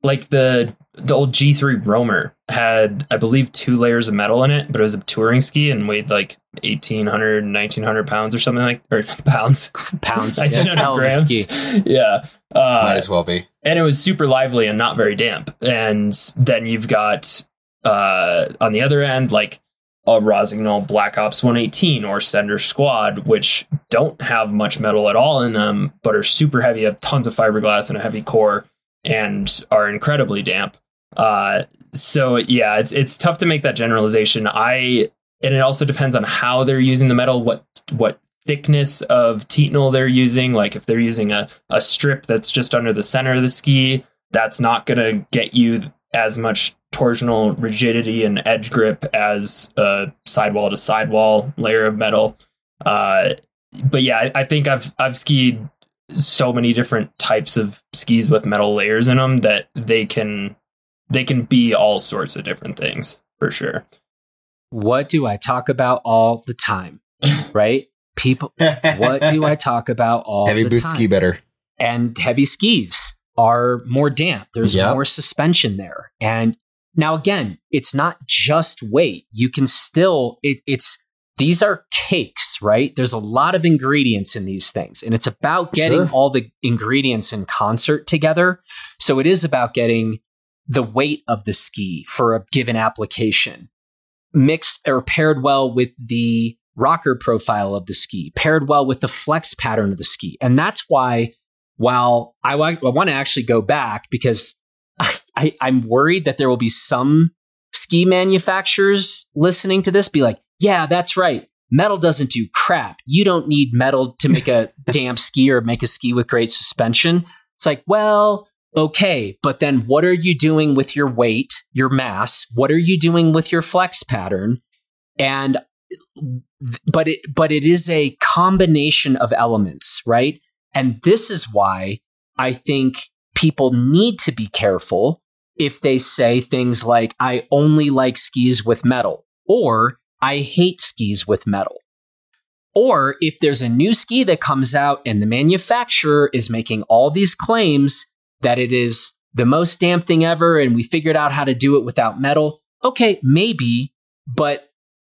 like the the old G3 Roamer had, I believe, two layers of metal in it, but it was a touring ski and weighed like 1,800, 1,900 pounds or something like, or pounds. Pounds. 1,900 grams. Ski. Yeah. Uh, Might as well be. And it was super lively and not very damp. And then you've got, uh, on the other end, like a Rossignol Black Ops 118 or Sender Squad, which don't have much metal at all in them, but are super heavy, have tons of fiberglass and a heavy core and are incredibly damp. Uh, so yeah, it's it's tough to make that generalization. I and it also depends on how they're using the metal, what what thickness of titanal they're using. Like if they're using a, a strip that's just under the center of the ski, that's not gonna get you as much torsional rigidity and edge grip as a sidewall to sidewall layer of metal. Uh, but yeah, I, I think I've I've skied so many different types of skis with metal layers in them that they can they can be all sorts of different things for sure. What do I talk about all the time? Right? People what do I talk about all heavy the boot time? ski better. And heavy skis are more damp. There's yep. more suspension there. And now again, it's not just weight. You can still it, it's these are cakes, right? There's a lot of ingredients in these things, and it's about getting sure. all the ingredients in concert together. So it is about getting the weight of the ski for a given application mixed or paired well with the rocker profile of the ski, paired well with the flex pattern of the ski. And that's why, while I, I want to actually go back because I, I'm worried that there will be some ski manufacturers listening to this be like, yeah, that's right. Metal doesn't do crap. You don't need metal to make a damp ski or make a ski with great suspension. It's like, well, okay, but then what are you doing with your weight, your mass? What are you doing with your flex pattern? And but it but it is a combination of elements, right? And this is why I think people need to be careful if they say things like I only like skis with metal or I hate skis with metal. Or if there's a new ski that comes out and the manufacturer is making all these claims that it is the most damn thing ever and we figured out how to do it without metal, okay, maybe, but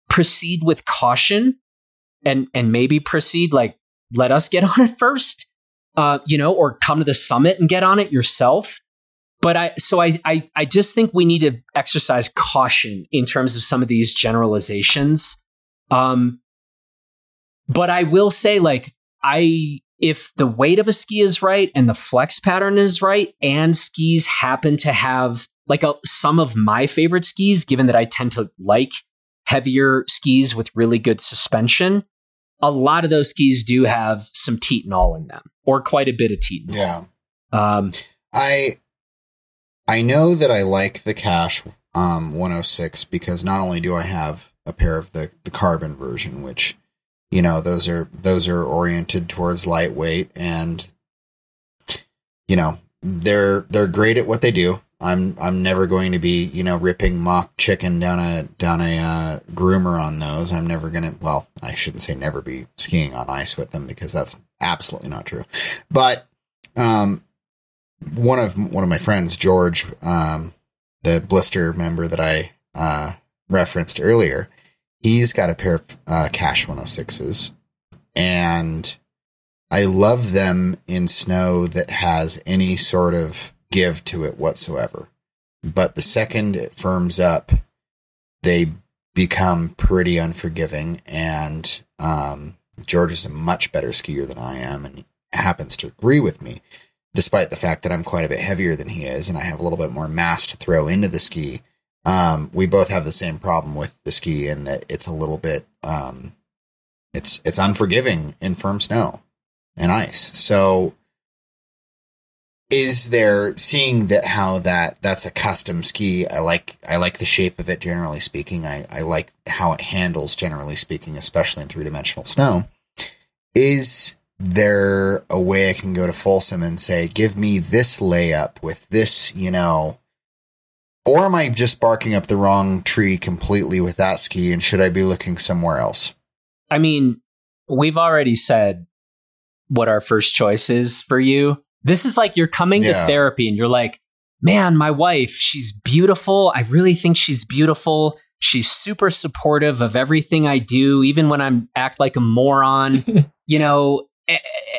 proceed with caution and and maybe proceed like let us get on it first. Uh, you know, or come to the summit and get on it yourself. but I so I, I I just think we need to exercise caution in terms of some of these generalizations. Um, but I will say, like, I if the weight of a ski is right and the flex pattern is right, and skis happen to have like a, some of my favorite skis, given that I tend to like heavier skis with really good suspension, a lot of those skis do have some Titanal in them, or quite a bit of Titanal. Yeah. Um, I I know that I like the Cash um, 106 because not only do I have a pair of the, the carbon version, which you know those are those are oriented towards lightweight and you know they're they're great at what they do. I'm I'm never going to be you know ripping mock chicken down a down a uh, groomer on those. I'm never gonna. Well, I shouldn't say never be skiing on ice with them because that's absolutely not true. But um, one of one of my friends, George, um, the blister member that I uh, referenced earlier, he's got a pair of uh, Cache 106s, and I love them in snow that has any sort of give to it whatsoever. But the second it firms up, they become pretty unforgiving. And um, George is a much better skier than I am, and happens to agree with me despite the fact that I'm quite a bit heavier than he is and I have a little bit more mass to throw into the ski. Um, we both have the same problem with the ski that it's a little bit, um, it's, it's unforgiving in firm snow and ice. So is there seeing that how that that's a custom ski? I like, I like the shape of it generally speaking. I, I like how it handles generally speaking, especially in three dimensional snow. Is there a way I can go to Folsom and say, give me this layup with this, you know, or am I just barking up the wrong tree completely with that ski and should I be looking somewhere else? I mean, we've already said what our first choice is for you. This is like you're coming yeah. to therapy and you're like, man, my wife, she's beautiful. I really think she's beautiful. She's super supportive of everything I do, even when I'm act like a moron. you know,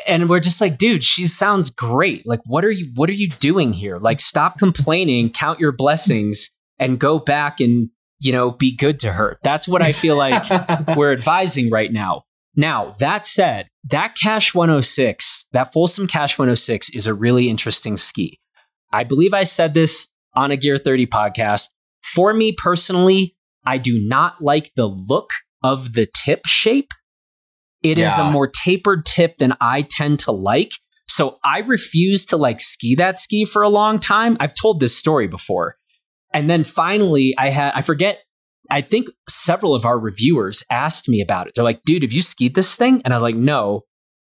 and we're just like dude she sounds great. Like what are you what are you doing here? Like stop complaining count your blessings and go back and you know be good to her. That's what i feel like we're advising right now. Now that said that cash 106 that folsom cash 106 is a really interesting ski. I believe i said this on a gear 30 podcast. For me personally i do not like the look of the tip shape it yeah. is a more tapered tip than I tend to like. So I refused to like ski that ski for a long time. I've told this story before. And then finally I had I forget I think several of our reviewers asked me about it. They're like, "Dude, have you skied this thing?" And I was like, "No."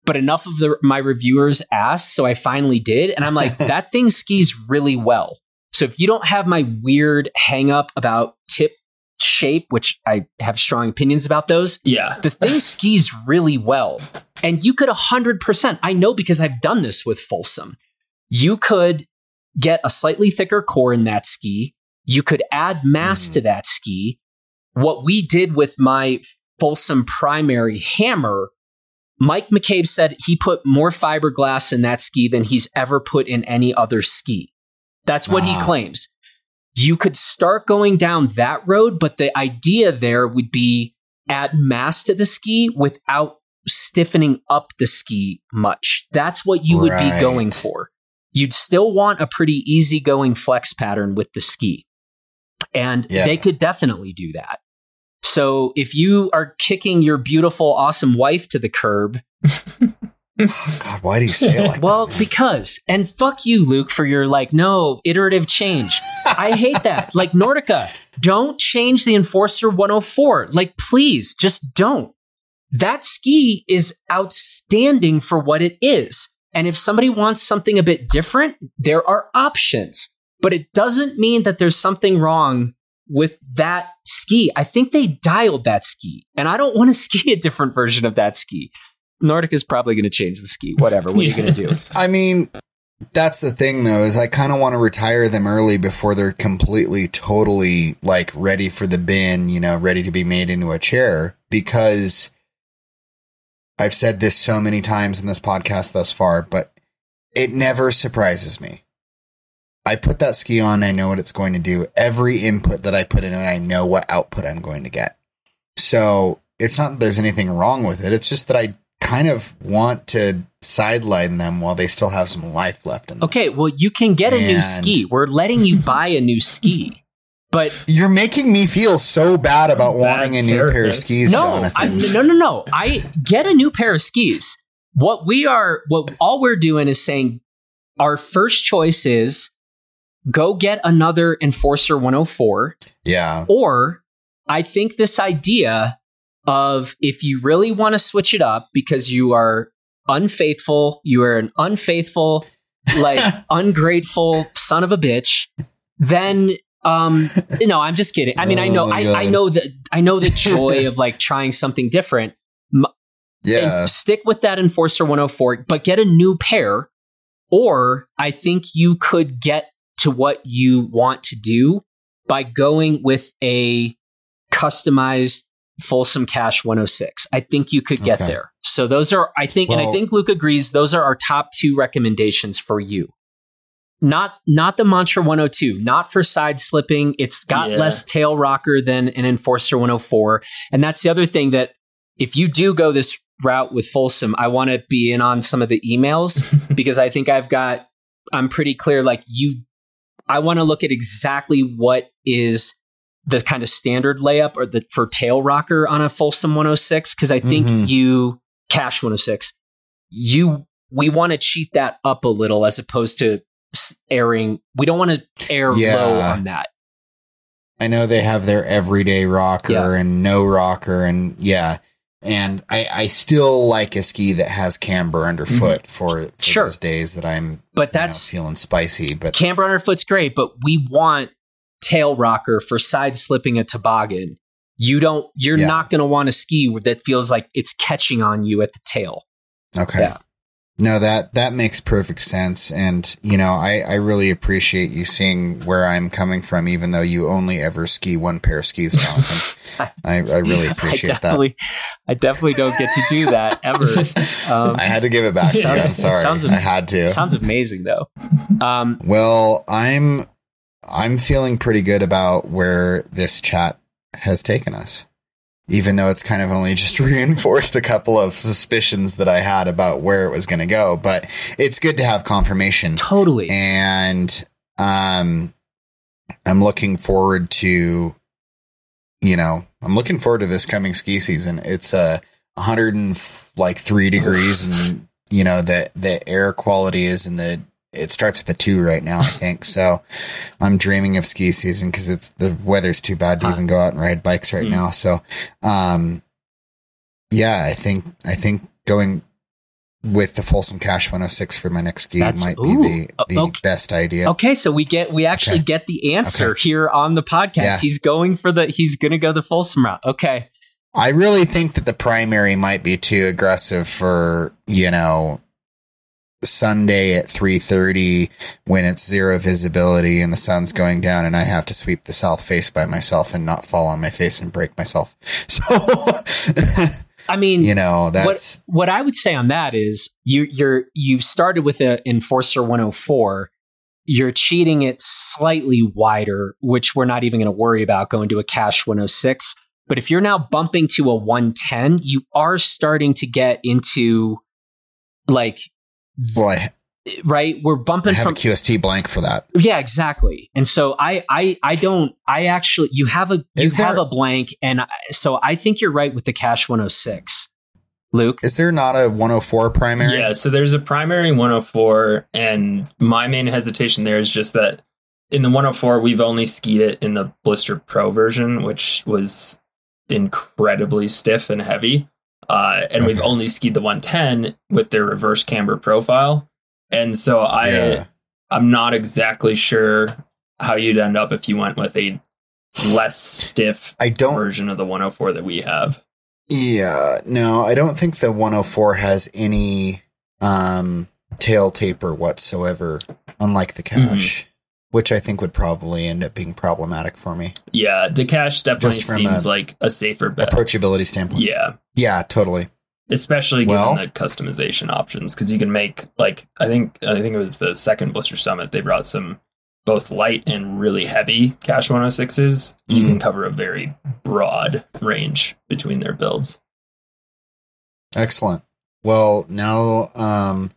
But enough of the, my reviewers asked, so I finally did. And I'm like, "That thing skis really well." So if you don't have my weird hang up about tip shape, which I have strong opinions about those. Yeah. The thing skis really well. And you could 100%, I know because I've done this with Folsom. You could get a slightly thicker core in that ski. You could add mass mm. to that ski. What we did with my Folsom primary hammer, Mike McCabe said he put more fiberglass in that ski than he's ever put in any other ski. That's what he ah. claims you could start going down that road, but the idea there would be add mass to the ski without stiffening up the ski much. That's what you would right. be going for. You'd still want a pretty easygoing flex pattern with the ski. And yeah. they could definitely do that. So if you are kicking your beautiful, awesome wife to the curb, Oh, God, why do you say it like Well, because. And fuck you, Luke, for your like, no, iterative change. I hate that. Like, Nordica, don't change the Enforcer 104. Like, please, just don't. That ski is outstanding for what it is. And if somebody wants something a bit different, there are options. But it doesn't mean that there's something wrong with that ski. I think they dialed that ski, and I don't want to ski a different version of that ski. Nordic is probably going to change the ski. Whatever. What are you going to do? I mean, that's the thing though, is I kind of want to retire them early before they're completely, totally like ready for the bin, you know, ready to be made into a chair because I've said this so many times in this podcast thus far, but it never surprises me. I put that ski on, I know what it's going to do. Every input that I put in it, I know what output I'm going to get. So it's not that there's anything wrong with it. It's just that I kind of want to sideline them while they still have some life left in them. Okay, well, you can get a and new ski. We're letting you buy a new ski. But you're making me feel so bad about wanting a new therapist. pair of skis. No, I, no, no, no. I get a new pair of skis. What we are, what all we're doing is saying our first choice is go get another Enforcer 104. Yeah. Or I think this idea of if you really want to switch it up because you are unfaithful, you are an unfaithful, like ungrateful son of a bitch, then um, no, I'm just kidding. I mean, oh I know, I, I, know that I know the joy of like trying something different. Yeah, stick with that Enforcer 104, but get a new pair. Or I think you could get to what you want to do by going with a customized Folsom Cash 106. I think you could get okay. there. So those are, I think, well, and I think Luke agrees. Those are our top two recommendations for you not not the Mantra 102, not for side slipping. It's got yeah. less tail rocker than an Enforcer 104, and that's the other thing that if you do go this route with Folsom, I want to be in on some of the emails because I think I've got I'm pretty clear. Like you, I want to look at exactly what is the kind of standard layup or the for tail rocker on a Folsom 106 because I think mm-hmm. you cache 106 you we want to cheat that up a little as opposed to airing. We don't want to air yeah. low on that. I know they have their everyday rocker yeah. and no rocker, and yeah. And I, I still like a ski that has camber underfoot mm-hmm. for, for sure. those days that I'm but that's know, feeling spicy. But camber underfoot's great, but we want tail rocker for side slipping a toboggan. You don't. You're yeah. not going to want a ski that feels like it's catching on you at the tail. Okay. Yeah. No, that that makes perfect sense, and you know, I I really appreciate you seeing where I'm coming from, even though you only ever ski one pair of skis. I, I really appreciate I that. I definitely don't get to do that ever. Um, I had to give it back. Sounds, I'm sorry. Sounds, I had to. Sounds amazing, though. Um, well, I'm I'm feeling pretty good about where this chat has taken us even though it's kind of only just reinforced a couple of suspicions that I had about where it was going to go. But it's good to have confirmation. Totally. And um, I'm looking forward to, you know, I'm looking forward to this coming ski season. It's a uh, 100 and like three degrees, and you know the the air quality is in the it starts with a two right now, I think. So I'm dreaming of ski season because it's the weather's too bad to huh. even go out and ride bikes right mm. now. So, um, yeah, I think I think going with the Folsom Cash 106 for my next ski That's, might ooh, be the, the okay. best idea. Okay, so we get we actually okay. get the answer okay. here on the podcast. Yeah. He's going for the he's going to go the Folsom route. Okay. I really think that the primary might be too aggressive for, you know, Sunday at 3:30 when it's zero visibility and the sun's going down and I have to sweep the south face by myself and not fall on my face and break myself. So I mean, you know, that's what, what I would say on that is you you're you started with an Enforcer 104 you're cheating it slightly wider, which we're not even going to worry about going to a cache 106. But if you're now bumping to a 110, you are starting to get into like Boy, right? We're bumping I have from qst blank for that. Yeah exactly. And so i i i don't i actually you have a you Is have there, a blank and I, so i think you're right with the cache 106 luke? Is there not a 104 primary? Yeah so there's a primary 104 and my main hesitation there is just that in the 104 we've only skied it in the blister pro version which was incredibly stiff and heavy uh, and okay. we've only skied the 110 with their reverse camber profile. And so I yeah. I'm not exactly sure how you'd end up if you went with a less stiff I don't, version of the 104 that we have. Yeah, no, I don't think the 104 has any um, tail taper whatsoever, unlike the cache. Mm-hmm which I think would probably end up being problematic for me. Yeah, the cache definitely seems a, like a safer bet. Approachability standpoint. Yeah. Yeah, totally. Especially given well, the customization options, because you can make like I think I think it was the second Blister Summit they brought some both light and really heavy Cash 106s, you mm-hmm. can cover a very broad range between their builds. Excellent. Well, now um,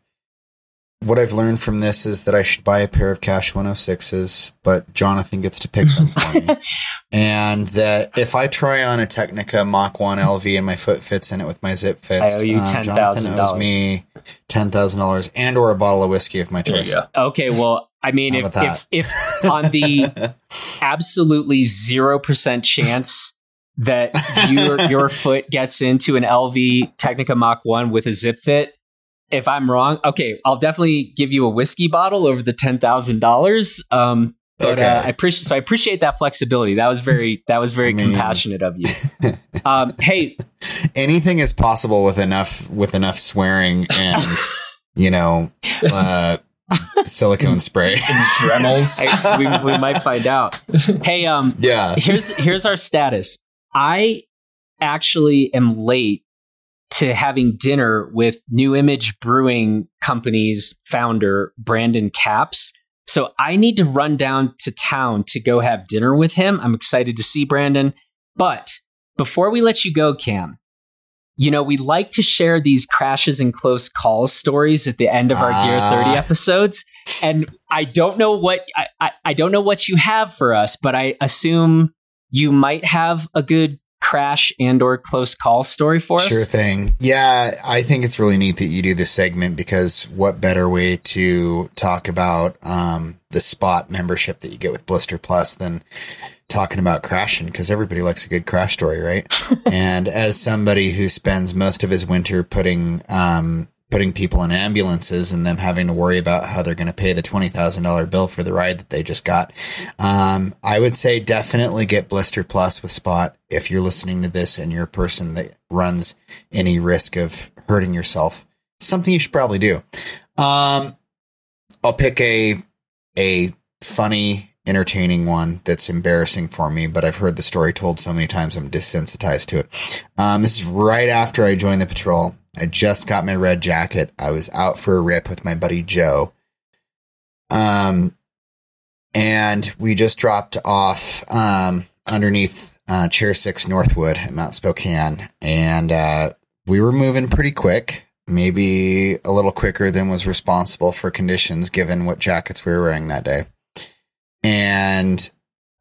what I've learned from this is that I should buy a pair of Cash 106s, but Jonathan gets to pick them for me. and that if I try on a Tecnica Mach 1 LV and my foot fits in it with my zip fits, I owe you $10,000. Uh, Jonathan owes me $10,000 and or a bottle of whiskey of my choice. Okay, well, I mean, if, if, if on the absolutely 0% chance that your your foot gets into an LV Tecnica Mach 1 with a zip fit, if I'm wrong, okay, I'll definitely give you a whiskey bottle over the ten thousand dollars. Um, but uh, okay. uh, I appreciate so I appreciate that flexibility. That was very that was very I mean, compassionate of you. Um, hey, anything is possible with enough with enough swearing and you know uh, silicone spray and Dremels. I, we, we might find out. Hey, um, yeah. Here's here's our status. I actually am late to having dinner with New Image Brewing Company's founder, Brandon Capps. So I need to run down to town to go have dinner with him. I'm excited to see Brandon. But before we let you go, Kam, you know, we like to share these crashes and close calls stories at the end of our uh. Gear 30 ah. episodes. And I don't know what I, I, I don't know what you have for us, but I assume you might have a good crash and or close call story for us? Sure thing. Yeah, I think it's really neat that you do this segment because what better way to talk about um, the spot membership that you get with Blister Plus than talking about crashing because everybody likes a good crash story, right? and as somebody who spends most of his winter putting um, putting people in ambulances and them having to worry about how they're going to pay the $20,000 bill for the ride that they just got. Um, I would say definitely get Blister Plus with Spot if you're listening to this and you're a person that runs any risk of hurting yourself. Something you should probably do. Um, I'll pick a, a funny, entertaining one that's embarrassing for me, but I've heard the story told so many times I'm desensitized to it. Um, this is right after I joined the patrol. I just got my red jacket. I was out for a rip with my buddy Joe. Um, and we just dropped off um, underneath uh, Chair Six Northwood at Mount Spokane, and uh, we were moving pretty quick. Maybe a little quicker than was responsible for conditions, given what jackets we were wearing that day. And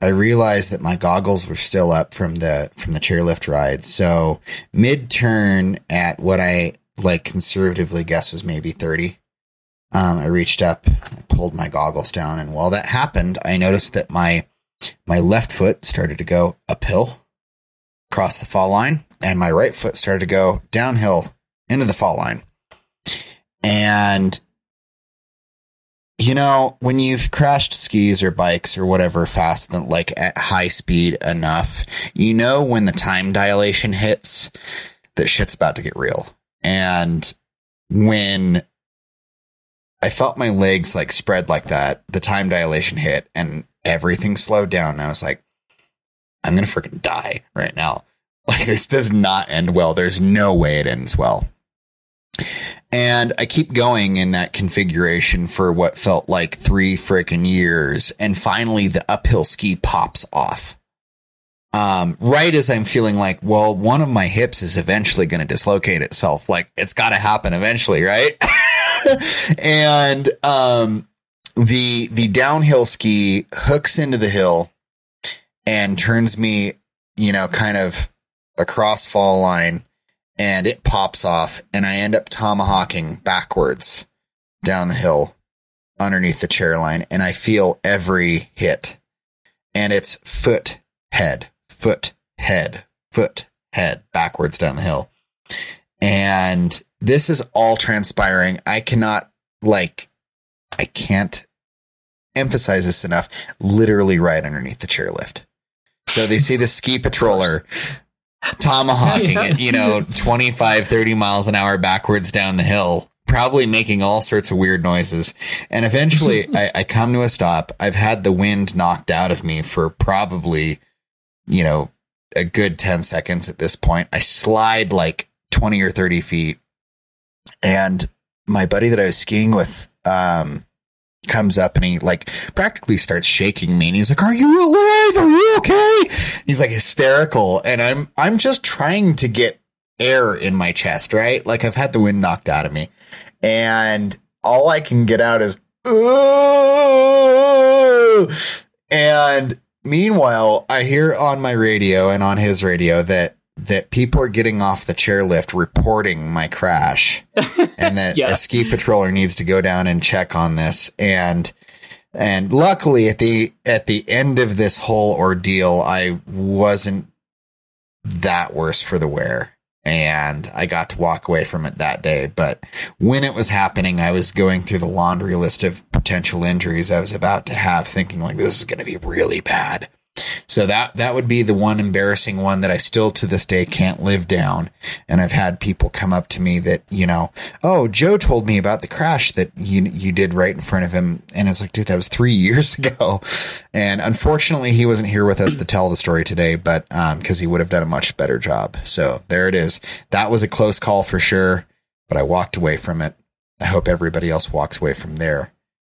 I realized that my goggles were still up from the from the chairlift ride. So mid turn at what I like conservatively guess was maybe 30. Um, I reached up, pulled my goggles down, and while that happened, I noticed that my my left foot started to go uphill across the fall line, and my right foot started to go downhill into the fall line. And you know, when you've crashed skis or bikes or whatever fast, like at high speed enough, you know when the time dilation hits that shit's about to get real. And when I felt my legs like spread like that, the time dilation hit and everything slowed down. And I was like, I'm going to freaking die right now. Like this does not end well. There's no way it ends well. And I keep going in that configuration for what felt like three freaking years. And finally the uphill ski pops off. Um, right as I'm feeling like, well, one of my hips is eventually going to dislocate itself. Like it's got to happen eventually, right? and, um, the, the downhill ski hooks into the hill and turns me, you know, kind of across fall line and it pops off and I end up tomahawking backwards down the hill underneath the chair line and I feel every hit and it's foot, head, foot, head, foot, head backwards down the hill. And this is all transpiring. I cannot like, I can't emphasize this enough. Literally right underneath the chairlift. So they see the ski patroller tomahawking yeah. it, you know, 25, 30 miles an hour backwards down the hill, probably making all sorts of weird noises. And eventually I, I come to a stop. I've had the wind knocked out of me for probably, you know, a good 10 seconds at this point. I slide like 20 or 30 feet and my buddy that I was skiing with, um, comes up and he like practically starts shaking me and he's like, are you alive? Are you okay? He's like hysterical. And I'm, I'm just trying to get air in my chest, right? Like I've had the wind knocked out of me and all I can get out is, Ooh! and meanwhile, I hear on my radio and on his radio that that people are getting off the chairlift reporting my crash and that yeah. a ski patroller needs to go down and check on this and and luckily at the at the end of this whole ordeal I wasn't that worse for the wear and I got to walk away from it that day. But when it was happening, I was going through the laundry list of potential injuries I was about to have, thinking like this is going to be really bad. So that that would be the one embarrassing one that I still to this day can't live down. And I've had people come up to me that, you know, oh, Joe told me about the crash that you you did right in front of him. And it's like, dude, that was three years ago. And unfortunately he wasn't here with us to tell the story today, but um because he would have done a much better job. So there it is. That was a close call for sure, but I walked away from it. I hope everybody else walks away from their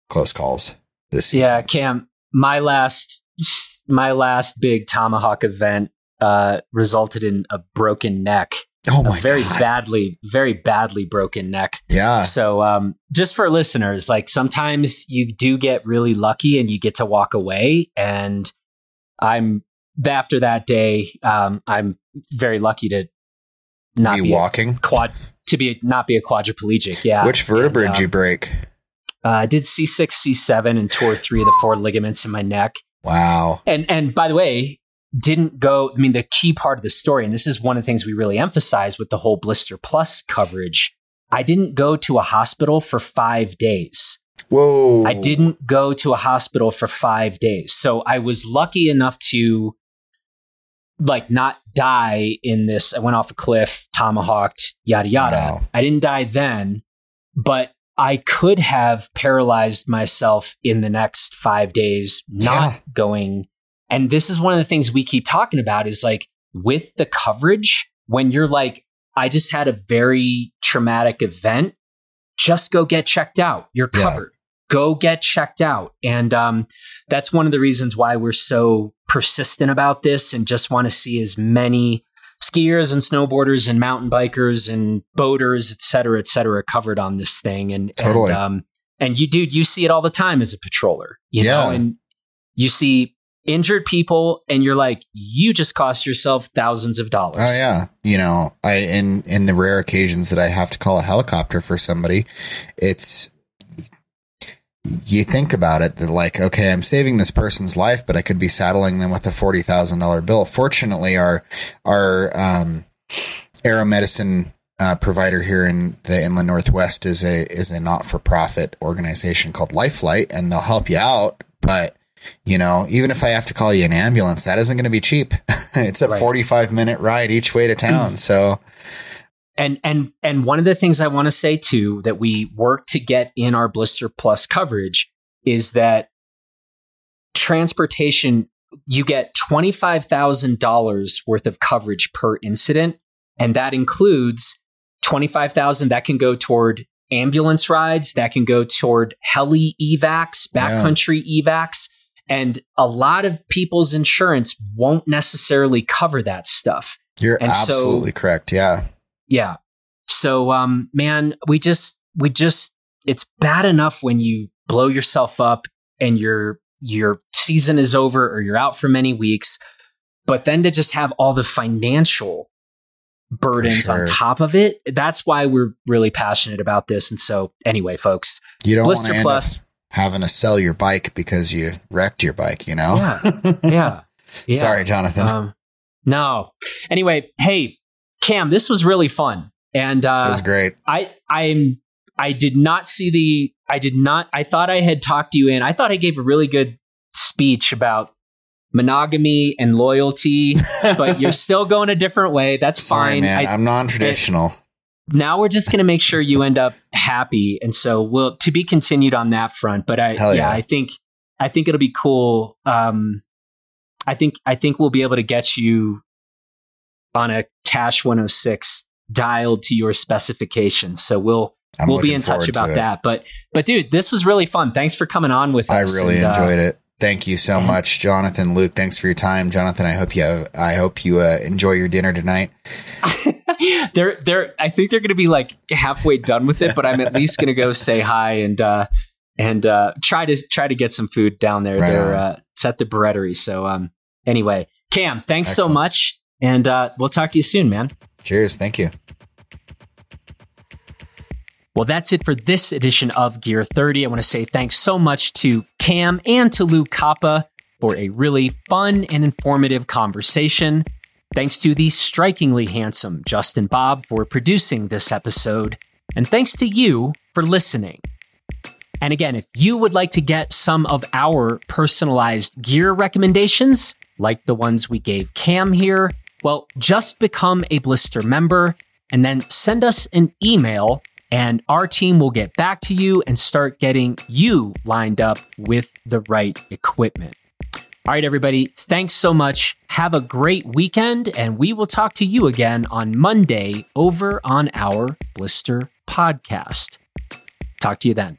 close calls this season. Yeah, Kam, my last my last big tomahawk event uh, resulted in a broken neck. Oh my very God. badly, very badly broken neck. Yeah. So, um, just for listeners, like sometimes you do get really lucky and you get to walk away. And I'm after that day, um, I'm very lucky to not be, be walking quad to be not be a quadriplegic. Yeah. Which vertebrae did um, you break? Uh, I did C6, C7, and tore three of the four ligaments in my neck. Wow. And and by the way, didn't go I mean the key part of the story and this is one of the things we really emphasize with the whole Blister Plus coverage. I didn't go to a hospital for 5 days. Whoa. I didn't go to a hospital for 5 days. So I was lucky enough to like not die in this I went off a cliff, tomahawked, yada yada. Wow. I didn't die then, but I could have paralyzed myself in the next five days, not yeah. going. And this is one of the things we keep talking about is like with the coverage, when you're like, I just had a very traumatic event, just go get checked out. You're covered. Yeah. Go get checked out. And um, that's one of the reasons why we're so persistent about this and just want to see as many skiers and snowboarders and mountain bikers and boaters, et cetera, et cetera, covered on this thing. And, totally. and, um, and you, dude, you see it all the time as a patroller, you yeah. know, and you see injured people and you're like, you just cost yourself thousands of dollars. Oh yeah. You know, I, in, in the rare occasions that I have to call a helicopter for somebody, it's, you think about it that like, okay, I'm saving this person's life, but I could be saddling them with a forty thousand dollar bill. Fortunately, our our um, aeromedicine uh, provider here in the inland northwest is a is a not for profit organization called Lifelight, and they'll help you out. But you know, even if I have to call you an ambulance, that isn't going to be cheap. it's a right. forty five minute ride each way to town. so and and and one of the things I want to say too that we work to get in our Blister Plus coverage is that transportation you get $25,000 worth of coverage per incident and that includes 25,000 that can go toward ambulance rides, that can go toward heli evacs, backcountry yeah. evacs, and a lot of people's insurance won't necessarily cover that stuff. You're and absolutely so, correct. Yeah. Yeah. So, um, man, we just, we just, it's bad enough when you blow yourself up and your, your season is over or you're out for many weeks. But then to just have all the financial burdens sure. on top of it, that's why we're really passionate about this. And so, anyway, folks, you don't Blister Plus having to sell your bike because you wrecked your bike, you know? Yeah. Yeah. yeah. Sorry, Jonathan. Um, no. Anyway, hey, Kam, this was really fun. And uh, it was great. I I'm I did not see the I did not I thought I had talked you in. I thought I gave a really good speech about monogamy and loyalty, but you're still going a different way. That's Sorry, fine. Man, I, am non-traditional. now we're just going to make sure you end up happy, and so we'll to be continued on that front. But I, yeah, yeah, I think I think it'll be cool. Um, I think I think we'll be able to get you on a Cash 106 dialed to your specifications. So we'll I'm we'll be in touch about that. But but dude, this was really fun. Thanks for coming on with us. I really and, uh, enjoyed uh, it. Thank you so much, Jonathan, Luke. Thanks for your time, Jonathan. I hope you have, I hope you uh, enjoy your dinner tonight. they're they're I think they're going to be like halfway done with it, but I'm at least going to go say hi and uh, and uh, try to try to get some food down there. Right they're uh, it's at the breadery. So um, anyway, Kam, thanks Excellent. so much, and uh, we'll talk to you soon, man. Cheers. Thank you. Well, that's it for this edition of Gear Therapy. I want to say thanks so much to Kam and to Luke Koppa for a really fun and informative conversation. Thanks to the strikingly handsome Justin Bob for producing this episode. And thanks to you for listening. And again, if you would like to get some of our personalized gear recommendations, like the ones we gave Kam here, well, just become a Blister member and then send us an email and our team will get back to you and start getting you lined up with the right equipment. All right, everybody, thanks so much. Have a great weekend, and we will talk to you again on Monday over on our Blister podcast. Talk to you then.